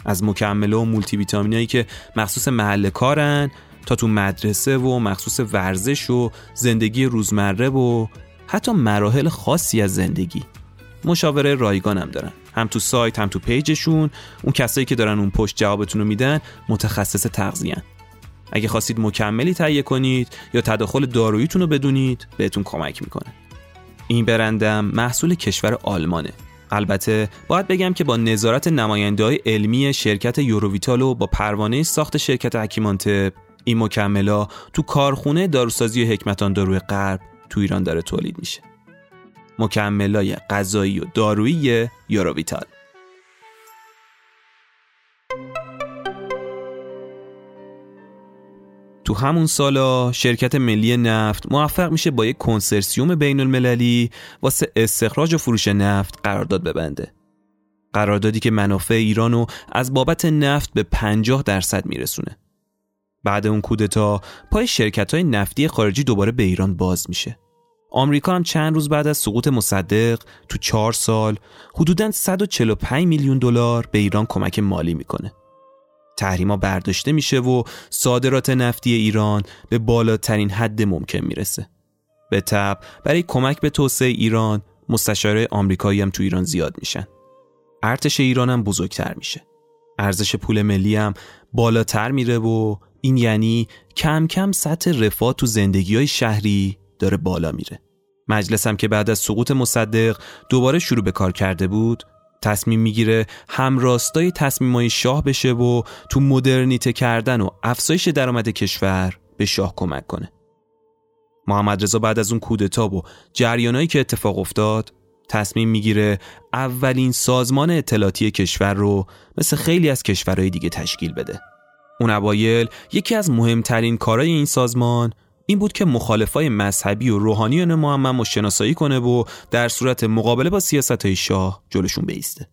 از مکمله و مولتی ویتامینایی که مخصوص محل کارن تا تو مدرسه و مخصوص ورزش و زندگی روزمره و حتی مراحل خاصی از زندگی. مشاوره رایگان هم دارن. هم تو سایت هم تو پیجشون. اون کسایی که دارن اون پشت جوابتون رو میدن متخصص تغذیه اگه خواستید مکملی تهیه کنید یا تداخل داروییتون رو بدونید بهتون کمک می‌کنه. این برندم محصول کشور آلمانه. البته باید بگم که با نظارت نماینده علمی شرکت یوروویتال و با پروانه ساخت شرکت حکیمانتب این مکملا تو کارخونه داروسازی حکمتان داروی غرب تو ایران داره تولید میشه. مکملای غذایی و دارویی یوروویتال. تو همون سالا شرکت ملی نفت موفق میشه با یک کنسرسیوم بین المللی واسه استخراج و فروش نفت قرارداد ببنده. قراردادی که منافع ایرانو از بابت نفت به 50 درصد میرسونه. بعد اون کودتا پای شرکت های نفتی خارجی دوباره به ایران باز میشه. آمریکا هم چند روز بعد از سقوط مصدق تو چهار سال حدوداً 145 میلیون دلار به ایران کمک مالی می‌کنه. تحریما برداشته میشه و صادرات نفتی ایران به بالاترین حد ممکن می‌رسه. به تب برای کمک به توسعه ایران مستشاره آمریکایی هم تو ایران زیاد میشن. ارتش ایران هم بزرگتر میشه. ارزش پول ملی هم بالاتر میره و این یعنی کم کم سطح رفاه تو زندگی های شهری داره بالا میره. مجلس هم که بعد از سقوط مصدق دوباره شروع به کار کرده بود تصمیم می‌گیره همراستای تصمیمای شاه بشه و تو مدرنیته کردن و افزایش درآمد کشور به شاه کمک کنه. محمد رضا بعد از اون کودتا و جریانایی که اتفاق افتاد تصمیم می‌گیره اولین سازمان اطلاعاتی کشور رو مثل خیلی از کشورهای دیگه تشکیل بده. اون اوایل یکی از مهمترین کارهای این سازمان این بود که مخالفای مذهبی و روحانیان محمد رو شناسایی کنه و در صورت مقابله با سیاست های شاه جلوشون بیسته.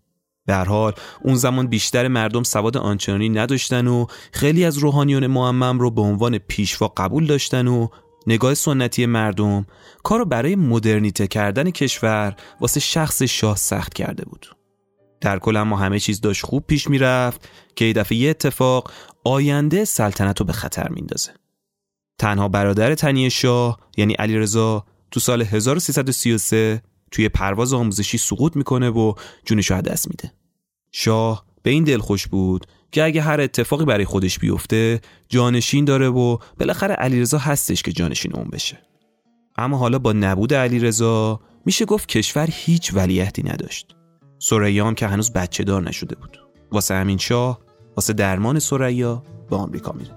به حال اون زمان بیشتر مردم سواد آنچنانی نداشتن و خیلی از روحانیان معمم رو به عنوان پیشوا قبول داشتن و نگاه سنتی مردم کارو برای مدرنیته کردن کشور واسه شخص شاه سخت کرده بود. در کل اما همه چیز داشت خوب پیش می‌رفت که یه دفعه یه اتفاق آینده سلطنت رو به خطر میندازه. تنها برادر تنی شاه یعنی علیرضا تو سال 1333 توی پرواز آموزشی سقوط می‌کنه و جونش رو دست میده. شاه به این دل خوش بود که اگه هر اتفاقی برای خودش بیفته جانشین داره و بالاخره علیرضا هستش که جانشین اون بشه. اما حالا با نبود علیرضا میشه گفت کشور هیچ ولیعهدی نداشت. سریا که هنوز بچه دار نشده بود. واسه همین شاه واسه درمان سریا به آمریکا میره.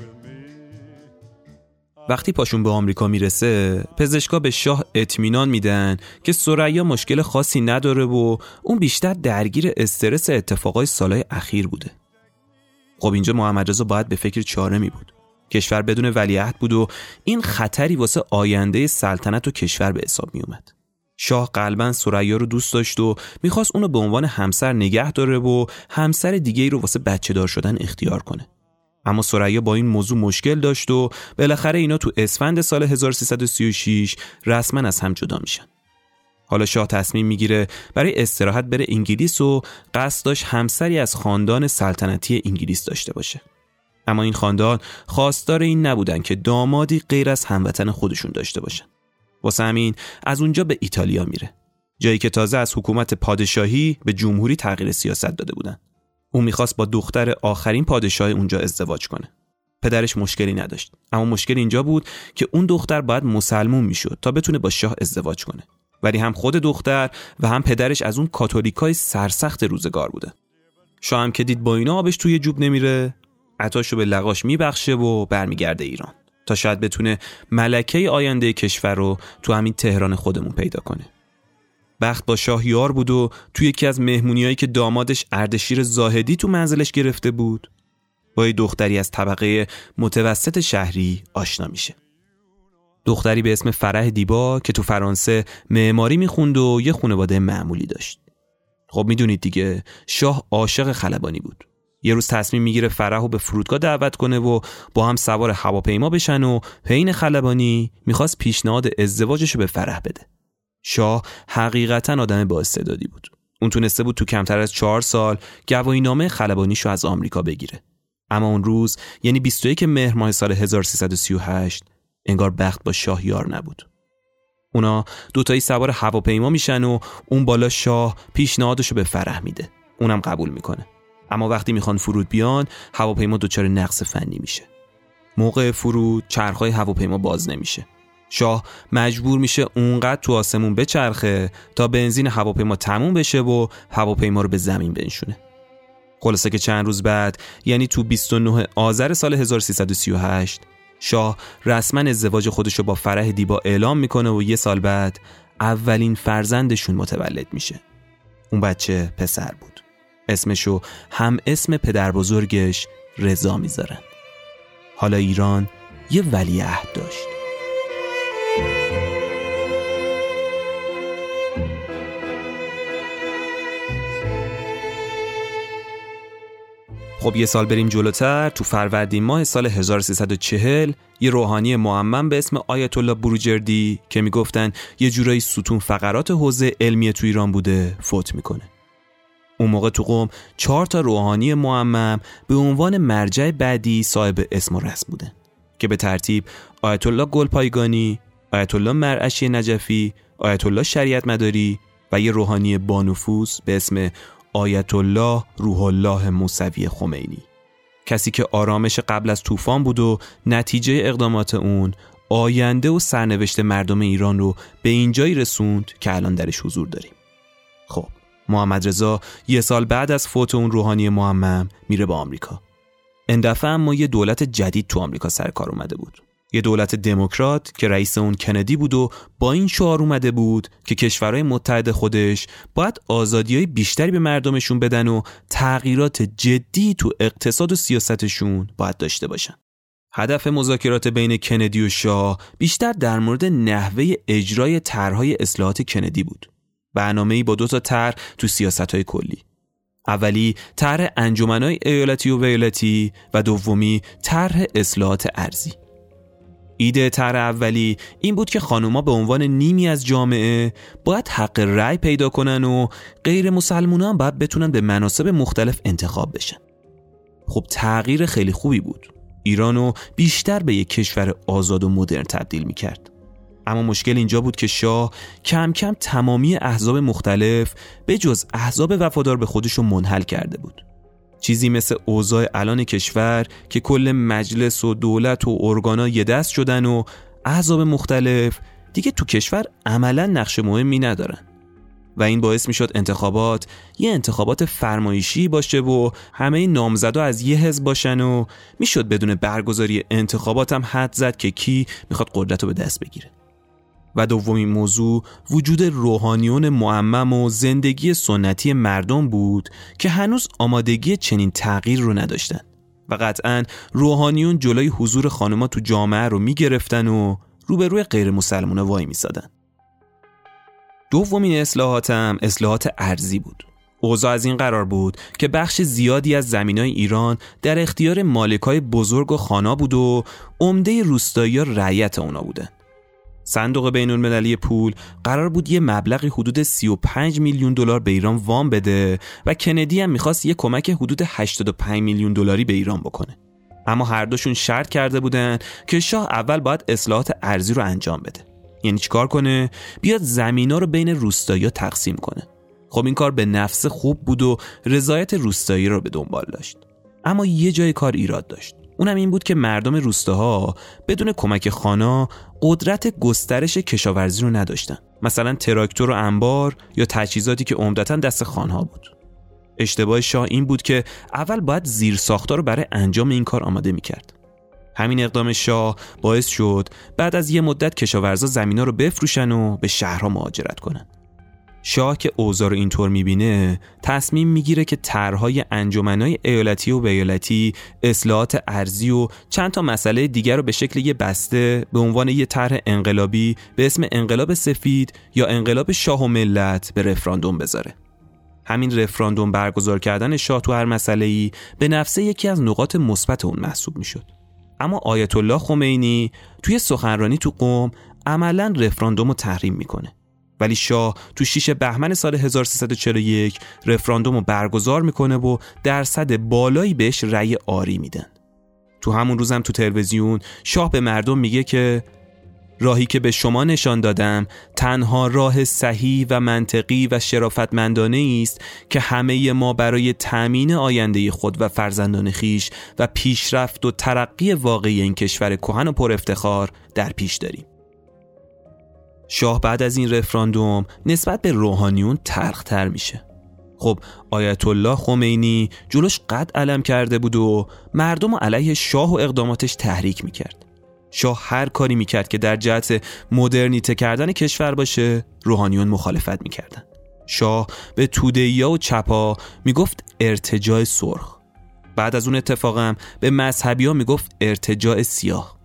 me. وقتی پاشون به آمریکا می‌رسه پزشکا به شاه اطمینان میدن که سریا مشکل خاصی نداره و اون بیشتر درگیر استرس اتفاقای سالهای اخیر بوده. خب اینجا محمد رضا باید به فکر چاره می بود. کشور بدون ولیعهد بود و این خطری واسه آینده سلطنت و کشور به حساب می اومد شاه قلبا سریا رو دوست داشت و می‌خواست اونو به عنوان همسر نگه داره و همسر دیگه ای رو واسه بچه دار شدن اختیار کنه. اما سریا با این موضوع مشکل داشت و بالاخره اینا تو اسفند سال 1336 رسما از هم جدا میشن. حالا شاه تصمیم می‌گیره برای استراحت بره انگلیس و قصد داشت همسری از خاندان سلطنتی انگلیس داشته باشه. اما این خاندان خواستار این نبودن که دامادی غیر از هموطن خودشون داشته باشن. واسه همین از اونجا به ایتالیا میره. جایی که تازه از حکومت پادشاهی به جمهوری تغییر سیاست داده بودن. او می‌خواست با دختر آخرین پادشاه اونجا ازدواج کنه. پدرش مشکلی نداشت اما مشکل اینجا بود که اون دختر باید مسلمون می‌شد تا بتونه با شاه ازدواج کنه. ولی هم خود دختر و هم پدرش از اون کاتولیکای سرسخت روزگار بوده. شاه هم که دید با اینا آبش توی جوب نمیره عطاشو به لقاش میبخشه و برمیگرده ایران تا شاید بتونه ملکه آینده کشور رو تو همین تهران خودمون پیدا کنه. بخت با شاهیار بود و توی یکی از مهمونیایی که دامادش اردشیر زاهدی تو منزلش گرفته بود با یه دختری از طبقه متوسط شهری آشنا میشه. دختری به اسم فرح دیبا که تو فرانسه معماری می‌خوند و یه خانواده معمولی داشت. خب می‌دونید دیگه شاه عاشق خلبانی بود. یه روز تصمیم می‌گیره فرح رو به فرودگاه دعوت کنه و با هم سوار هواپیما بشن و پین خلبانی می‌خواست پیشنهاد ازدواجش رو به فرح بده. شاه حقیقتا آدم با استعدادی بود. اون تونسته بود تو کمتر از چهار سال گواهی نامه خلبانیشو از آمریکا بگیره. اما اون روز یعنی 21 مهر ماه سال 1338 انگار بخت با شاه یار نبود. اونا دوتایی سوار هواپیما میشن و اون بالا شاه پیشنهادشو به فرح میده. اونم قبول می‌کنه. اما وقتی می‌خوان فرود بیان هواپیما دچار نقص فنی میشه. موقع فرود چرخهای هواپیما باز نمیشه. شاه مجبور میشه اونقدر تو آسمون بچرخه تا بنزین هواپیما تموم بشه و هواپیما رو به زمین بنشونه. خلاصه که چند روز بعد یعنی تو 29 آذر سال 1338 شاه رسما ازدواج خودش رو با فرح دیبا اعلام می‌کنه و یه سال بعد اولین فرزندشون متولد میشه. اون بچه پسر بود. اسمشو هم اسم پدر بزرگش رضا می‌ذارن. حالا ایران یه ولیعهد داشت. خب یه سال بریم جلوتر تو فروردین ماه سال 1340 یه روحانی معمم به اسم آیت الله بروجردی که می‌گفتن یه جورایی ستون فقرات حوزه علمی تو ایران بوده فوت می‌کنه. اون موقع تو قوم چهار تا روحانی معمم به عنوان مرجع بعدی صاحب اسم و رسم بودن که به ترتیب آیت الله گلپایگانی، آیت الله مرعشی نجفی، آیت الله شریعت مداری و یه روحانی بانفوذ به اسم آیت الله روح الله موسوی خمینی. کسی که آرامش قبل از طوفان بود و نتیجه اقدامات اون آینده و سرنوشت مردم ایران رو به اینجایی رسوند که الان درش حضور داریم. خب محمد رضا یه سال بعد از فوت اون روحانی معمم میره به آمریکا. این دفعه اما یه دولت جدید تو آمریکا سر کار اومده بود. یه دولت دموکرات که رئیس اون کندی بود و با این شعار اومده بود که کشورهای متحد خودش باید آزادی های بیشتری به مردمشون بدن و تغییرات جدی تو اقتصاد و سیاستشون باید داشته باشن. هدف مذاکرات بین کندی و شاه بیشتر در مورد نحوه اجرای طرحهای اصلاحات کندی بود. برنامه‌ای با دو تا طرح تو سیاستهای کلی. اولی طرح انجمنهای ایالتی و ویالتی و دومی طرح اصلاحات ارزی. ایده تر اولی این بود که خانوما به عنوان نیمی از جامعه باید حق رأی پیدا کنن و غیر مسلمونا هم باید بتونن به مناسب مختلف انتخاب بشن. خب تغییر خیلی خوبی بود. ایرانو بیشتر به یک کشور آزاد و مدرن تبدیل می کرد اما مشکل اینجا بود که شاه کم کم تمامی احزاب مختلف به جز احزاب وفادار به خودشو منحل کرده بود. چیزی مثل اوضاع الان کشور که کل مجلس و دولت و ارگانا یه دست شدن و احزاب مختلف دیگه تو کشور عملا نقش مهمی ندارن. و این باعث می‌شد انتخابات یه انتخابات فرمایشی باشه و همه نامزدا از یه حزب باشن و می‌شد بدون برگزاری انتخابات هم حد زد که کی می‌خواد قدرت رو به دست بگیره. و دومین موضوع وجود روحانیون معمم و زندگی سنتی مردم بود که هنوز آمادگی چنین تغییر رو نداشتن. و قطعا روحانیون جلوی حضور خانما تو جامعه رو می‌گرفتن و روبروی غیر مسلمون وای میسادن. دومین اصلاحاتم اصلاحات ارزی بود. اوضاع از این قرار بود که بخش زیادی از زمینای ایران در اختیار مالکای بزرگ و خانا بود و عمده روستایی رعیت اونا بودن. صندوق بین المللی پول قرار بود یه مبلغی حدود 35 میلیون دلار به ایران وام بده و کندی هم می‌خواست یه کمک حدود 85 میلیون دلاری به ایران بکنه. اما هر دوشون شرط کرده بودن که شاه اول باید اصلاحات ارزی رو انجام بده. یعنی چیکار کنه؟ بیاد زمینا رو بین روستایی تقسیم کنه. خب این کار به نفس خوب بود و رضایت روستایی رو به دنبال داشت. اما یه جای کار ایراد داشت. اونم این بود که مردم روستاها بدون کمک خانا قدرت گسترش کشاورزی رو نداشتن. مثلا تراکتور و انبار یا تجهیزاتی که عمدتا دست خانها بود. اشتباه شاه این بود که اول باید زیر ساختار رو برای انجام این کار آماده می‌کرد. همین اقدام شاه باعث شد بعد از یه مدت کشاورزا زمینا رو بفروشن و به شهرها مهاجرت کنن. شاه که اوضاع رو اینطور می‌بینه تصمیم می‌گیره که طرحهای انجمنهای ایالتی و بیالتی اصلاحات ارزی و چند تا مسئله دیگر رو به شکل یه بسته به عنوان یه طرح انقلابی به اسم انقلاب سفید یا انقلاب شاه و ملت به رفراندوم بذاره. همین رفراندوم برگزار کردن شاه تو هر مسئله ای به نفسه یکی از نقاط مثبت اون محسوب می‌شد. اما آیت الله خمینی توی سخنرانی تو قوم عملا رفراندوم رو تحریم می‌کنه. ولی شاه تو 6 بهمن سال 1341 رفراندوم رو برگزار می‌کنه و درصد بالایی بهش رأی آری میدن تو همون روزم تو تلویزیون شاه به مردم میگه که راهی که به شما نشان دادم تنها راه صحیح و منطقی و شرافتمندانه است که همه ما برای تأمین آینده خود و فرزندان خیش و پیشرفت و ترقی واقعی این کشور کهن و پر افتخار در پیش داریم. شاه بعد از این رفراندوم نسبت به روحانیون تلختر میشه. خب آیت الله خمینی جلوش قد علم کرده بود و مردم علیه شاه و اقداماتش تحریک می‌کرد. شاه هر کاری می‌کرد که در جهت مدرنیته کردن کشور باشه روحانیون مخالفت می‌کردن شاه به تودهیا و چپا می‌گفت ارتجاع سرخ بعد از اون اتفاقم به مذهبی ها می‌گفت ارتجاع سیاه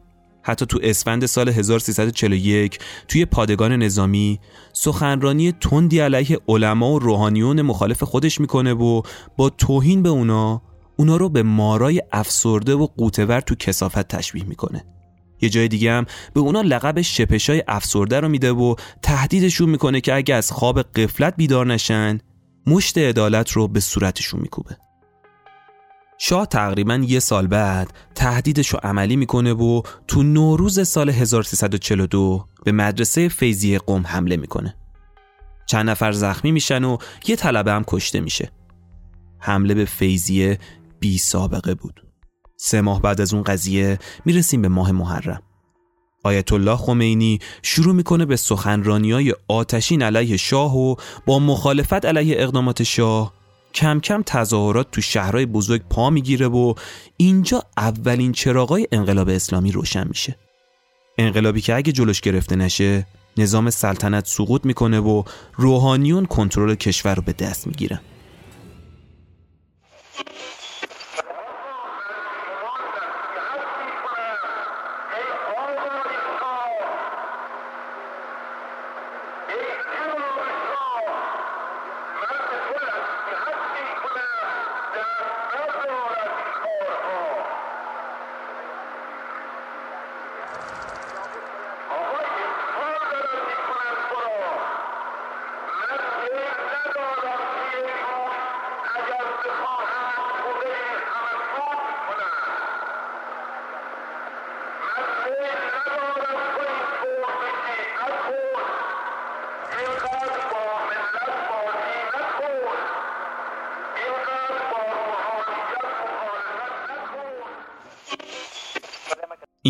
حتی تو اسفند سال 1341 توی پادگان نظامی سخنرانی تندی علیه علما و روحانیون مخالف خودش می‌کنه و با توهین به اونا اونا رو به مارای افسرده و قوتور تو کسافت تشبیه می‌کنه. یه جای دیگه هم به اونا لقب شپشای افسرده رو میده و تهدیدشون می‌کنه که اگه از خواب قفلت بیدار نشن مشت عدالت رو به صورتشون میکوبه. شاه تقریبا یه سال بعد تهدیدش رو عملی می‌کنه و تو نوروز سال 1342 به مدرسه فیزی قوم حمله می‌کنه. چند نفر زخمی میشن و یه طلبه هم کشته میشه. حمله به فیزیه بی سابقه بود. سه ماه بعد از اون قضیه می‌رسیم به ماه محرم. آیت الله خمینی شروع می‌کنه به سخنرانی های آتشین علیه شاه و با مخالفت علیه اقدامات شاه کم کم تظاهرات تو شهرهای بزرگ پا می‌گیره و اینجا اولین چراغای انقلاب اسلامی روشن میشه. انقلابی که اگه جلوش گرفته نشه نظام سلطنت سقوط می‌کنه و روحانیون کنترل کشور رو به دست می‌گیرن.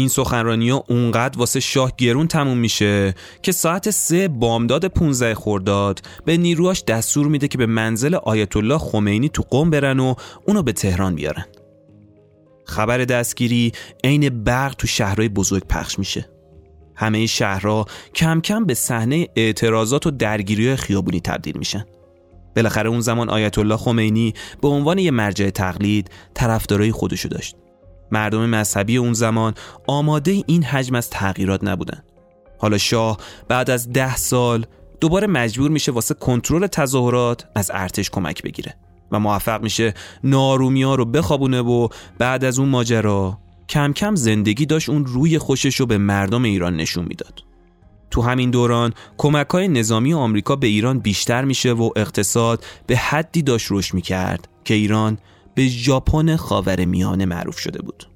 این سخنرانی ها اونقدر واسه شاه گرون تموم میشه که ساعت سه بامداد 15 خورداد به نیروهاش دستور میده که به منزل آیت الله خمینی تو قوم برن و اونو به تهران بیارن. خبر دستگیری عین برق تو شهرهای بزرگ پخش میشه. همه شهرها کم کم به صحنه اعتراضات و درگیری خیابونی تبدیل میشن. بالاخره اون زمان آیت الله خمینی به عنوان یه مرجع تقلید طرفدارای خودشو داشت. مردم مذهبی اون زمان آماده این حجم از تغییرات نبودن. حالا شاه بعد از ده سال دوباره مجبور میشه واسه کنترل تظاهرات از ارتش کمک بگیره و موفق میشه نارومی ها رو بخوابونه و بعد از اون ماجرا کم کم زندگی داشت اون روی خوشش رو به مردم ایران نشون می‌داد. تو همین دوران کمک های نظامی آمریکا به ایران بیشتر میشه و اقتصاد به حدی داشت رشد می‌کرد که ایران به ژاپن خاور میانه معروف شده بود.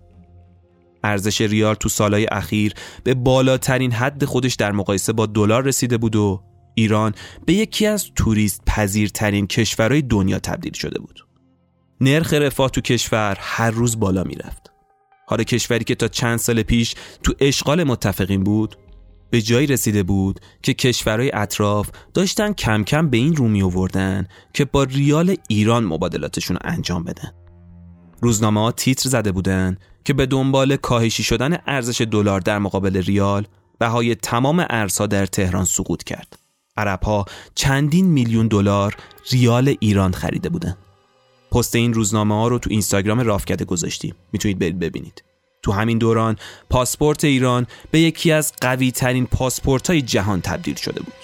ارزش ریال تو سالهای اخیر به بالاترین حد خودش در مقایسه با دلار رسیده بود و ایران به یکی از توریست پذیرترین کشورهای دنیا تبدیل شده بود. نرخ رفاه تو کشور هر روز بالا می‌رفت. حالا کشوری که تا چند سال پیش تو اشغال متفقین بود به جایی رسیده بود که کشورهای اطراف داشتن کم کم به این رو می آوردن که با ریال ایران مبادلاتشون رو انجام بدن. روزنامه ها تیتر زده بودن که به دنبال کاهشی شدن ارزش دلار در مقابل ریال بهای تمام ارزها در تهران سقوط کرد. عرب ها چندین میلیون دلار ریال ایران خریده بودن. پست این روزنامه ها رو تو اینستاگرام رافکده گذاشتیم. می‌تونید برید ببینید. تو همین دوران پاسپورت ایران به یکی از قوی ترین پاسپورت های جهان تبدیل شده بود.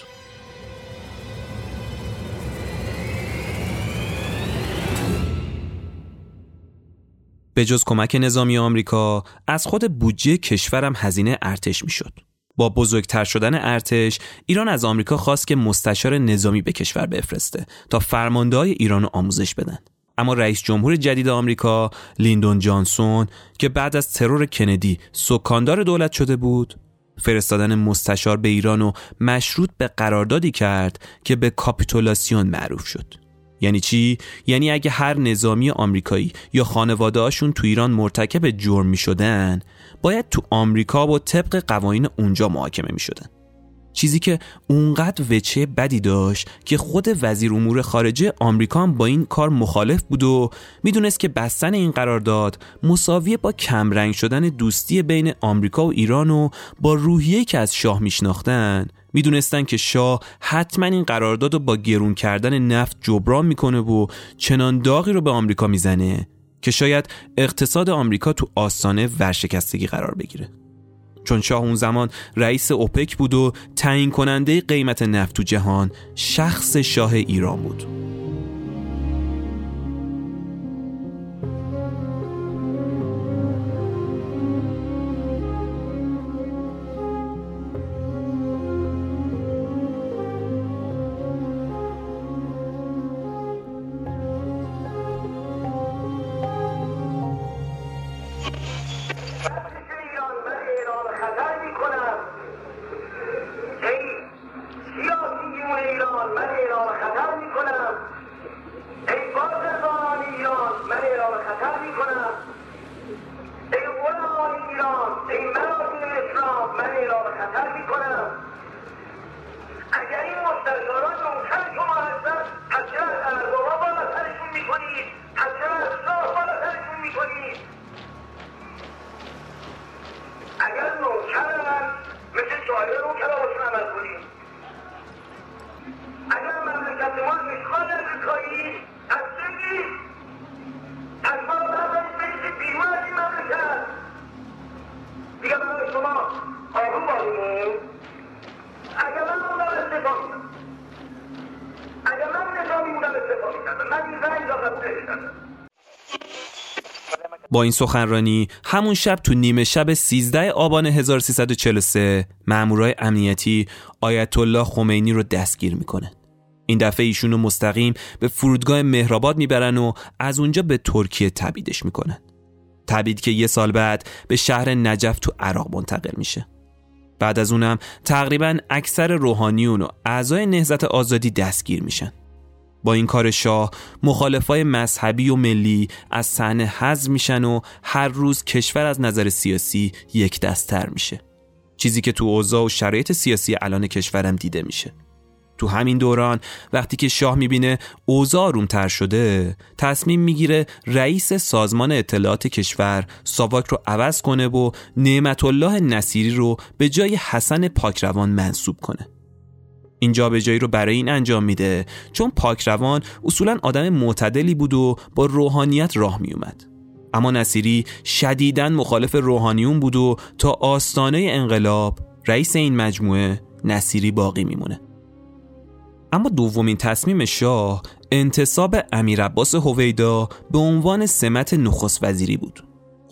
به جز کمک نظامی آمریکا از خود بودجه کشورم هزینه ارتش می‌شد. با بزرگتر شدن ارتش ایران از آمریکا خواست که مستشار نظامی به کشور بفرسته تا فرمانده های ایران رو آموزش بدن. اما رئیس جمهور جدید آمریکا لیندون جانسون که بعد از ترور کندی سکاندار دولت شده بود فرستادن مستشار به ایران و مشروط به قراردادی کرد که به کاپیتولاسیون معروف شد. یعنی چی؟ یعنی اگه هر نظامی آمریکایی یا خانواده‌هاشون تو ایران مرتکب جرم می شدن باید تو آمریکا با طبق قوانین اونجا محاکمه می شدن چیزی که اونقدر وچه بدی داشت که خود وزیر امور خارجه آمریکا هم با این کار مخالف بود و می‌دونست که بستن این قرارداد مساویه با کمرنگ شدن دوستی بین آمریکا و ایران و با روحیه که از شاه میشناختن. می‌دونستن که شاه حتما این قرارداد رو با گرون کردن نفت جبران می‌کنه و چنان داغی رو به آمریکا می‌زنه که شاید اقتصاد آمریکا تو آستانه ورشکستگی قرار بگیره. چون شاه اون زمان رئیس اوپک بود و تعیین کننده قیمت نفت تو جهان شخص شاه ایران بود. این سخنرانی همون شب تو نیمه شب 13 آبان 1343 مامورای امنیتی آیت الله خمینی رو دستگیر می‌کنه. این دفعه ایشون رو مستقیم به فرودگاه مهرآباد می‌برن و از اونجا به ترکیه تبیدش می‌کنن. تبید که یه سال بعد به شهر نجف تو عراق منتقل میشه. بعد از اونم تقریبا اکثر روحانیون و اعضای نهزت آزادی دستگیر میشن. با این کار شاه مخالفای مذهبی و ملی از صحنه حذف میشن و هر روز کشور از نظر سیاسی یک دستتر میشه. چیزی که تو اوضاع و شرایط سیاسی الان کشورم دیده میشه. تو همین دوران وقتی که شاه می‌بینه اوضاع رومتر شده تصمیم می‌گیره رئیس سازمان اطلاعات کشور ساواک رو عوض کنه و نعمت الله نصیری رو به جای حسن پاکروان منصوب کنه. این جایی رو برای این انجام میده. چون پاکروان اصولا آدم معتدلی بود و با روحانیت راه میومد اما نصیری شدیداً مخالف روحانیون بود و تا آستانه انقلاب رئیس این مجموعه نصیری باقی میمونه. اما دومین تصمیم شاه انتصاب امیر عباس هویدا به عنوان سمت نخست وزیری بود.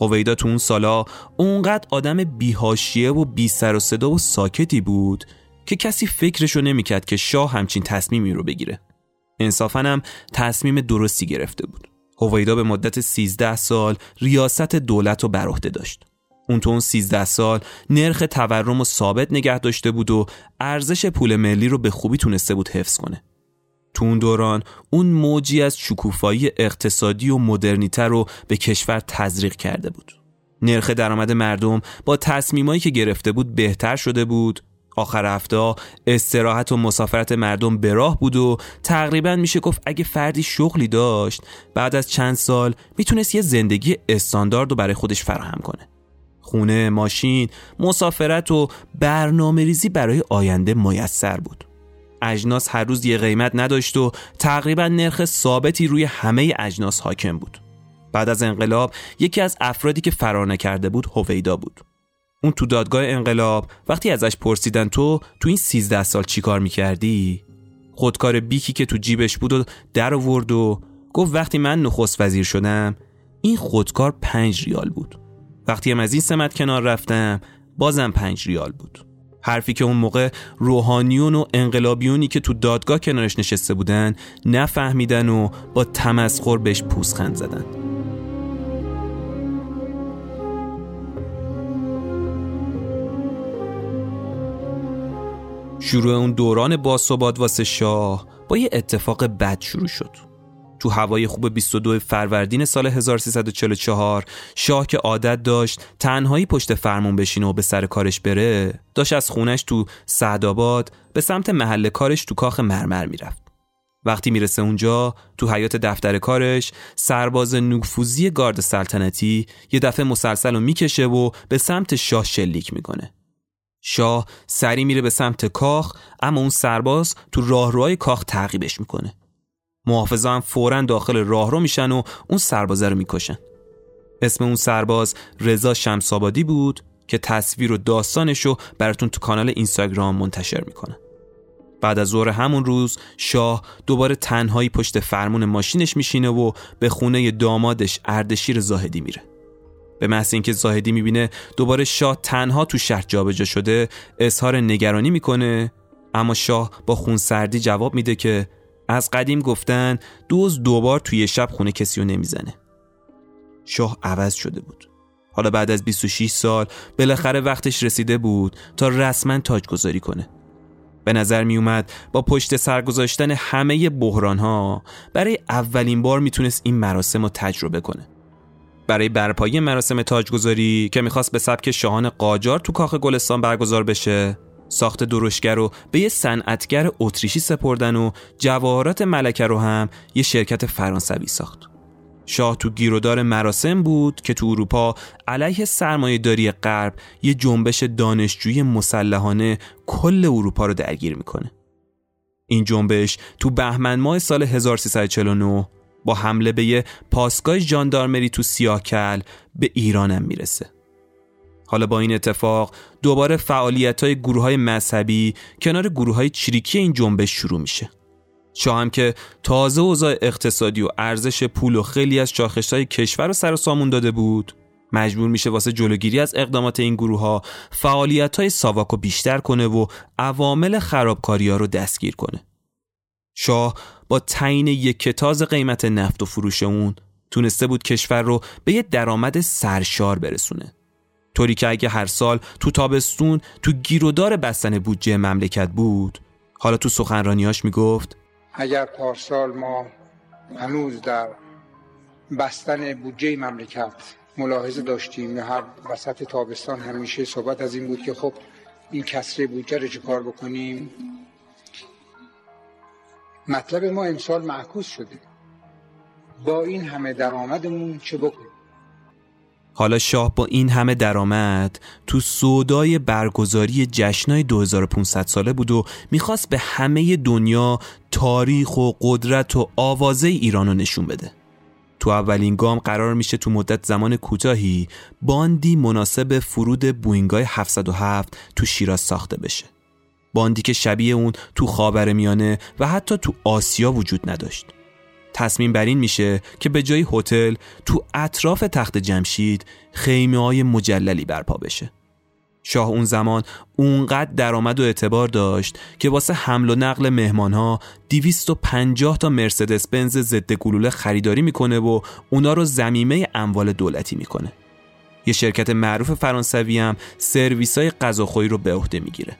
هویدا تو اون سالا اونقدر آدم بیهاشیه و بی سر و صدا و ساکتی بود که کسی فکرشو نمی‌کرد که شاه همچین تصمیمی رو بگیره. انصافا هم تصمیم درستی گرفته بود. هویدا به مدت 13 سال ریاست دولت رو بر عهده داشت. اون تو اون 13 سال نرخ تورم و ثابت نگه داشته بود و ارزش پول ملی رو به خوبی تونسته بود حفظ کنه. تو اون دوران اون موجی از شکوفایی اقتصادی و مدرنیته رو به کشور تزریق کرده بود. نرخ درآمد مردم با تصمیمایی که گرفته بود بهتر شده بود آخر هفته استراحت و مسافرت مردم به راه بود و تقریبا میشه گفت اگه فردی شغلی داشت بعد از چند سال می‌تونست یه زندگی استاندارد رو برای خودش فراهم کنه. خونه، ماشین، مسافرت و برنامه ریزی برای آینده میسر بود. اجناس هر روز یه قیمت نداشت و تقریبا نرخ ثابتی روی همه اجناس حاکم بود. بعد از انقلاب یکی از افرادی که فرار نکرده بود هویدا بود. اون تو دادگاه انقلاب وقتی ازش پرسیدن تو تو این 13 سال چیکار می‌کردی؟ خودکار بیکی که تو جیبش بود و در آورد و گفت وقتی من نخست وزیر شدم این خودکار پنج ریال بود. وقتی هم از این سمت کنار رفتم بازم پنج ریال بود. حرفی که اون موقع روحانیون و انقلابیونی که تو دادگاه کنارش نشسته بودن نفهمیدن و با تمسخر بهش پوزخند زدن. شروع اون دوران باثبات واسه شاه با یه اتفاق بد شروع شد. تو هوای خوب 22 فروردین سال 1344 شاه که عادت داشت تنهایی پشت فرمون بشینه و به سر کارش بره داشت از خونش تو سعدآباد به سمت محل کارش تو کاخ مرمر می‌رفت. وقتی می‌رسه اونجا تو حیات دفتر کارش سرباز نفوذی گارد سلطنتی یه دفعه مسلسل رو می‌کشه و به سمت شاه شلیک می‌کنه. شاه سری میره به سمت کاخ اما اون سرباز تو راهروهای کاخ تعقیبش می‌کنه. محافظا هم فورا داخل راهرو میشن و اون سربازه رو می‌کشن. اسم اون سرباز رضا شمسابادی بود که تصویر و داستانش رو براتون تو کانال اینستاگرام منتشر می‌کنه بعد از ظهر همون روز شاه دوباره تنهایی پشت فرمون ماشینش میشینه و به خونه دامادش اردشیر زاهدی میره. به محض اینکه زاهدی می‌بینه دوباره شاه تنها تو شهر جابجا شده اظهار نگرانی می‌کنه. اما شاه با خونسردی جواب میده که از قدیم گفتن دوز دوبار توی شب خونه کسی رو نمی‌زنه. شاه عوض شده بود. حالا بعد از 26 سال بالاخره وقتش رسیده بود تا رسما تاجگذاری کنه. به نظر می اومد با پشت سر گذاشتن همه بحران ها برای اولین بار می‌تونست این مراسم رو تجربه کنه. برای برپایی مراسم تاجگذاری که می‌خواست به سبک شاهان قاجار تو کاخ گلستان برگزار بشه. ساخت درشگر رو به یه صنعتگر اتریشی سپردن و جواهرات ملکه رو هم یه شرکت فرانسوی ساخت. شاه تو گیرودار مراسم بود که تو اروپا علیه سرمایه داری غرب یه جنبش دانشجوی مسلحانه کل اروپا رو درگیر می‌کنه. این جنبش تو بهمن ماه سال 1349 با حمله به یه پاسگاه ژاندارمری تو سیاکل به ایرانم می‌رسه. حالا با این اتفاق دوباره فعالیت های گروه های مذهبی کنار گروه های چریکی این جنبش شروع میشه. شاه هم که تازه اوضاع اقتصادی و ارزش پول و خیلی از چاخش های کشور رو سر و سامون داده بود مجبور میشه واسه جلوگیری از اقدامات این گروه ها فعالیت های ساواکو بیشتر کنه و عوامل خرابکاری ها رو دستگیر کنه. شاه با تعیین یک کتاز قیمت نفت و فروش اون تونسته بود کشور رو به یه درآمد سرشار برسونه. طوری که اگه هر سال تو تابستون تو گیرودار بستن بودجه مملکت بود حالا تو سخنرانیاش می‌گفت اگر پارسال ما هنوز در بستن بودجه مملکت ملاحظه داشتیم هر وسط تابستان همیشه صحبت از این بود که خب این کسر بودجه رو چه بکنیم؟ مطلب ما امسال معکوس شده. با این همه درآمدمون چه بکنیم؟ حالا شاه با این همه درآمد تو سودای برگزاری جشنای 2500 ساله بود و می‌خواست به همه دنیا تاریخ و قدرت و آوازه ایرانو نشون بده. تو اولین گام قرار میشه تو مدت زمان کوتاهی باندی مناسب فرود بوینگای 707 تو شیراز ساخته بشه. باندی که شبیه اون تو خاور میانه و حتی تو آسیا وجود نداشت. تصمیم بر این میشه که به جای هتل تو اطراف تخت جمشید خیمه های مجللی برپا بشه. شاه اون زمان اونقدر درآمد و اعتبار داشت که واسه حمل و نقل مهمان ها 250 تا مرسدس بنز ضد گلوله خریداری می‌کنه و اونا رو زمیمه اموال دولتی می‌کنه. یه شرکت معروف فرانسوی هم سرویس های غذاخوری رو به عهده می‌گیره.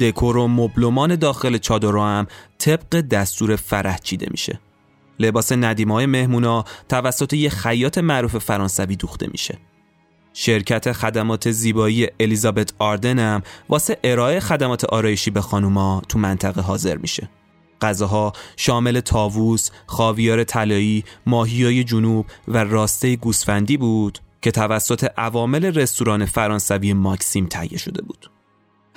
دکور و مبلمان داخل چادر هم طبق دستور فرح چیده میشه لباس ندیمه های مهمونا توسط یه خیاط معروف فرانسوی دوخته میشه شرکت خدمات زیبایی الیزابت آردن هم واسه ارائه خدمات آرایشی به خانوما تو منطقه حاضر میشه. غذاها شامل تاووس، خاویار طلایی، ماهیای جنوب و راسته گوسفندی بود که توسط عوامل رستوران فرانسوی ماکسیم تهیه شده بود.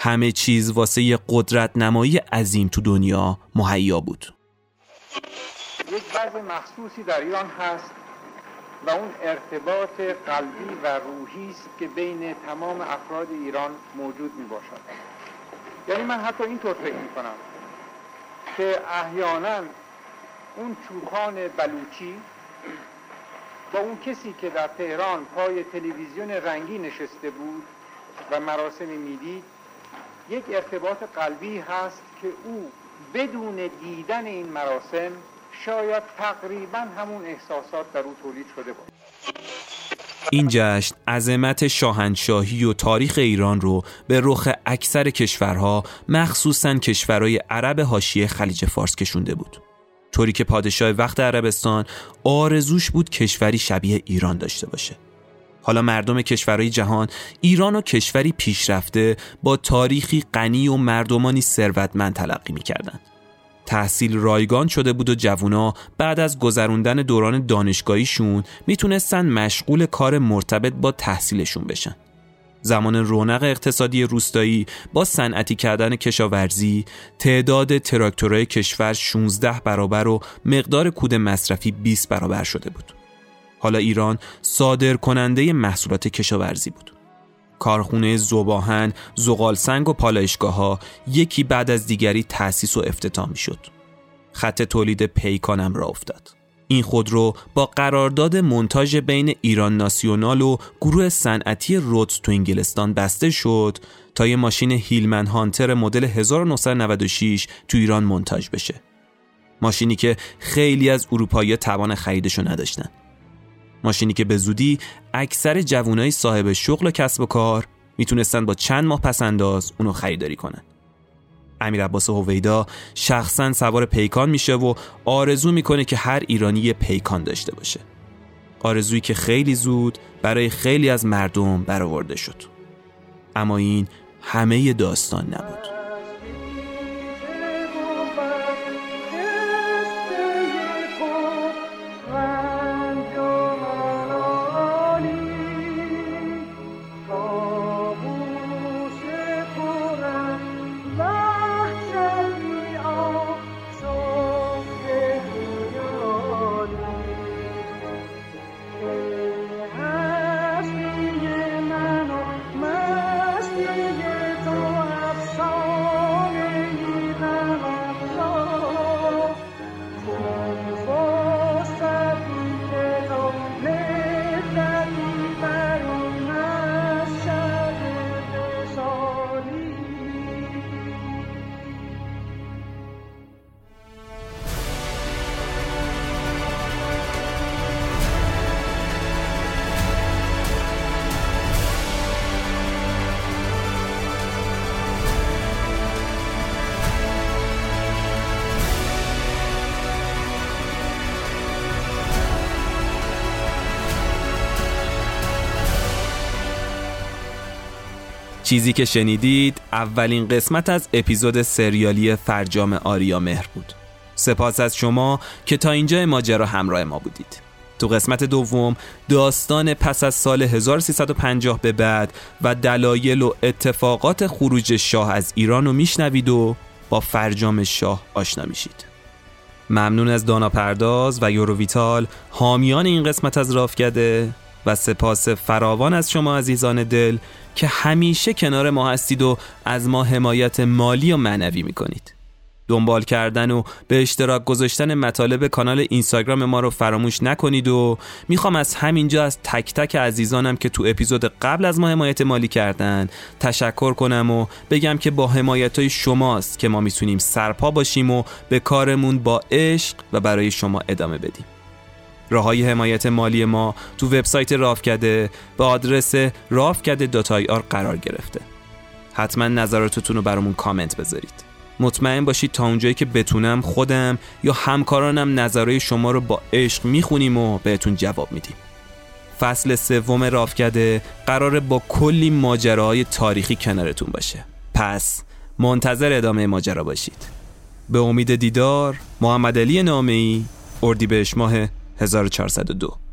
همه چیز واسه قدرت نمایی عظیم تو دنیا مهیا بود. یک وضع مخصوصی در ایران هست و اون ارتباط قلبی و روحی است که بین تمام افراد ایران موجود می باشد یعنی من حتی اینطور فکر می کنم که احیانا اون چوپان بلوچی با اون کسی که در تهران پای تلویزیون رنگی نشسته بود و مراسمی می‌دید یک ارتباط قلبی هست که او بدون دیدن این مراسم شاید تقریبا همون احساسات در او تولید شده بود این جشن عظمت شاهنشاهی و تاریخ ایران رو به رخ اکثر کشورها مخصوصا کشورهای عرب حاشیه خلیج فارس کشونده بود. طوری که پادشاه وقت عربستان آرزوش بود کشوری شبیه ایران داشته باشه. حالا مردم کشورهای جهان ایران و کشوری پیشرفته با تاریخی غنی و مردمانی ثروتمند تلقی می‌کردند تحصیل رایگان شده بود و جوونا بعد از گذروندن دوران دانشگاهیشون می‌تونستن مشغول کار مرتبط با تحصیلشون بشن. زمان رونق اقتصادی روستایی با صنعتی کردن کشاورزی تعداد تراکتورهای کشور 16 برابر و مقدار کود مصرفی 20 برابر شده بود. حالا ایران صادر کننده محصولات کشاورزی بود. کارخونه زباهن، زغالسنگ و پالایشگاه ها یکی بعد از دیگری تأسیس و افتتاح شد. خط تولید پیکانم را افتاد. این خودرو با قرارداد منتاژ بین ایران ناسیونال و گروه صنعتی رودز تو انگلستان بسته شد تا یه ماشین هیلمن هانتر مدل 1996 تو ایران منتاژ بشه. ماشینی که خیلی از اروپایی توان خریدشو نداشتن. ماشینی که به زودی اکثر جوانای صاحب شغل و کسب و کار می‌تونستن با چند ماه پس انداز اونو خریداری کنن. امیر عباس هویدا شخصا سوار پیکان میشه و آرزو می‌کنه که هر ایرانی یه پیکان داشته باشه. آرزویی که خیلی زود برای خیلی از مردم برآورده شد. اما این همه داستان نبود. چیزی که شنیدید اولین قسمت از اپیزود سریالی فرجام آریا مهر بود. سپاس از شما که تا اینجا ماجرا همراه ما بودید. تو قسمت دوم داستان پس از سال 1350 به بعد و دلایل و اتفاقات خروج شاه از ایران رو میشنوید و با فرجام شاه آشنا میشید. ممنون از دانا پرداز و یوروویتال حامیان این قسمت از رافکده و سپاس فراوان از شما عزیزان دل که همیشه کنار ما هستید و از ما حمایت مالی و معنوی می‌کنید. دنبال کردن و به اشتراک گذاشتن مطالب کانال اینستاگرام ما رو فراموش نکنید و می‌خوام از همینجا از تک تک عزیزانم که تو اپیزود قبل از ما حمایت مالی کردن تشکر کنم و بگم که با حمایت های شماست که ما می‌تونیم سرپا باشیم و به کارمون با عشق و برای شما ادامه بدیم. راه های حمایت مالی ما تو وبسایت رافکده به آدرس رافکده آر قرار گرفته. حتما نظراتتون رو برامون کامنت بذارید. مطمئن باشید تا اونجایی که بتونم خودم یا همکارانم نظرهای شما رو با عشق می‌خونیم و بهتون جواب میدیم. فصل سوم رافکده قراره با کلی ماجراهای تاریخی کنارتون باشه. پس منتظر ادامه ماجرا باشید. به امید دیدار محمد علی نامه ای اردیبهشت ماه 1402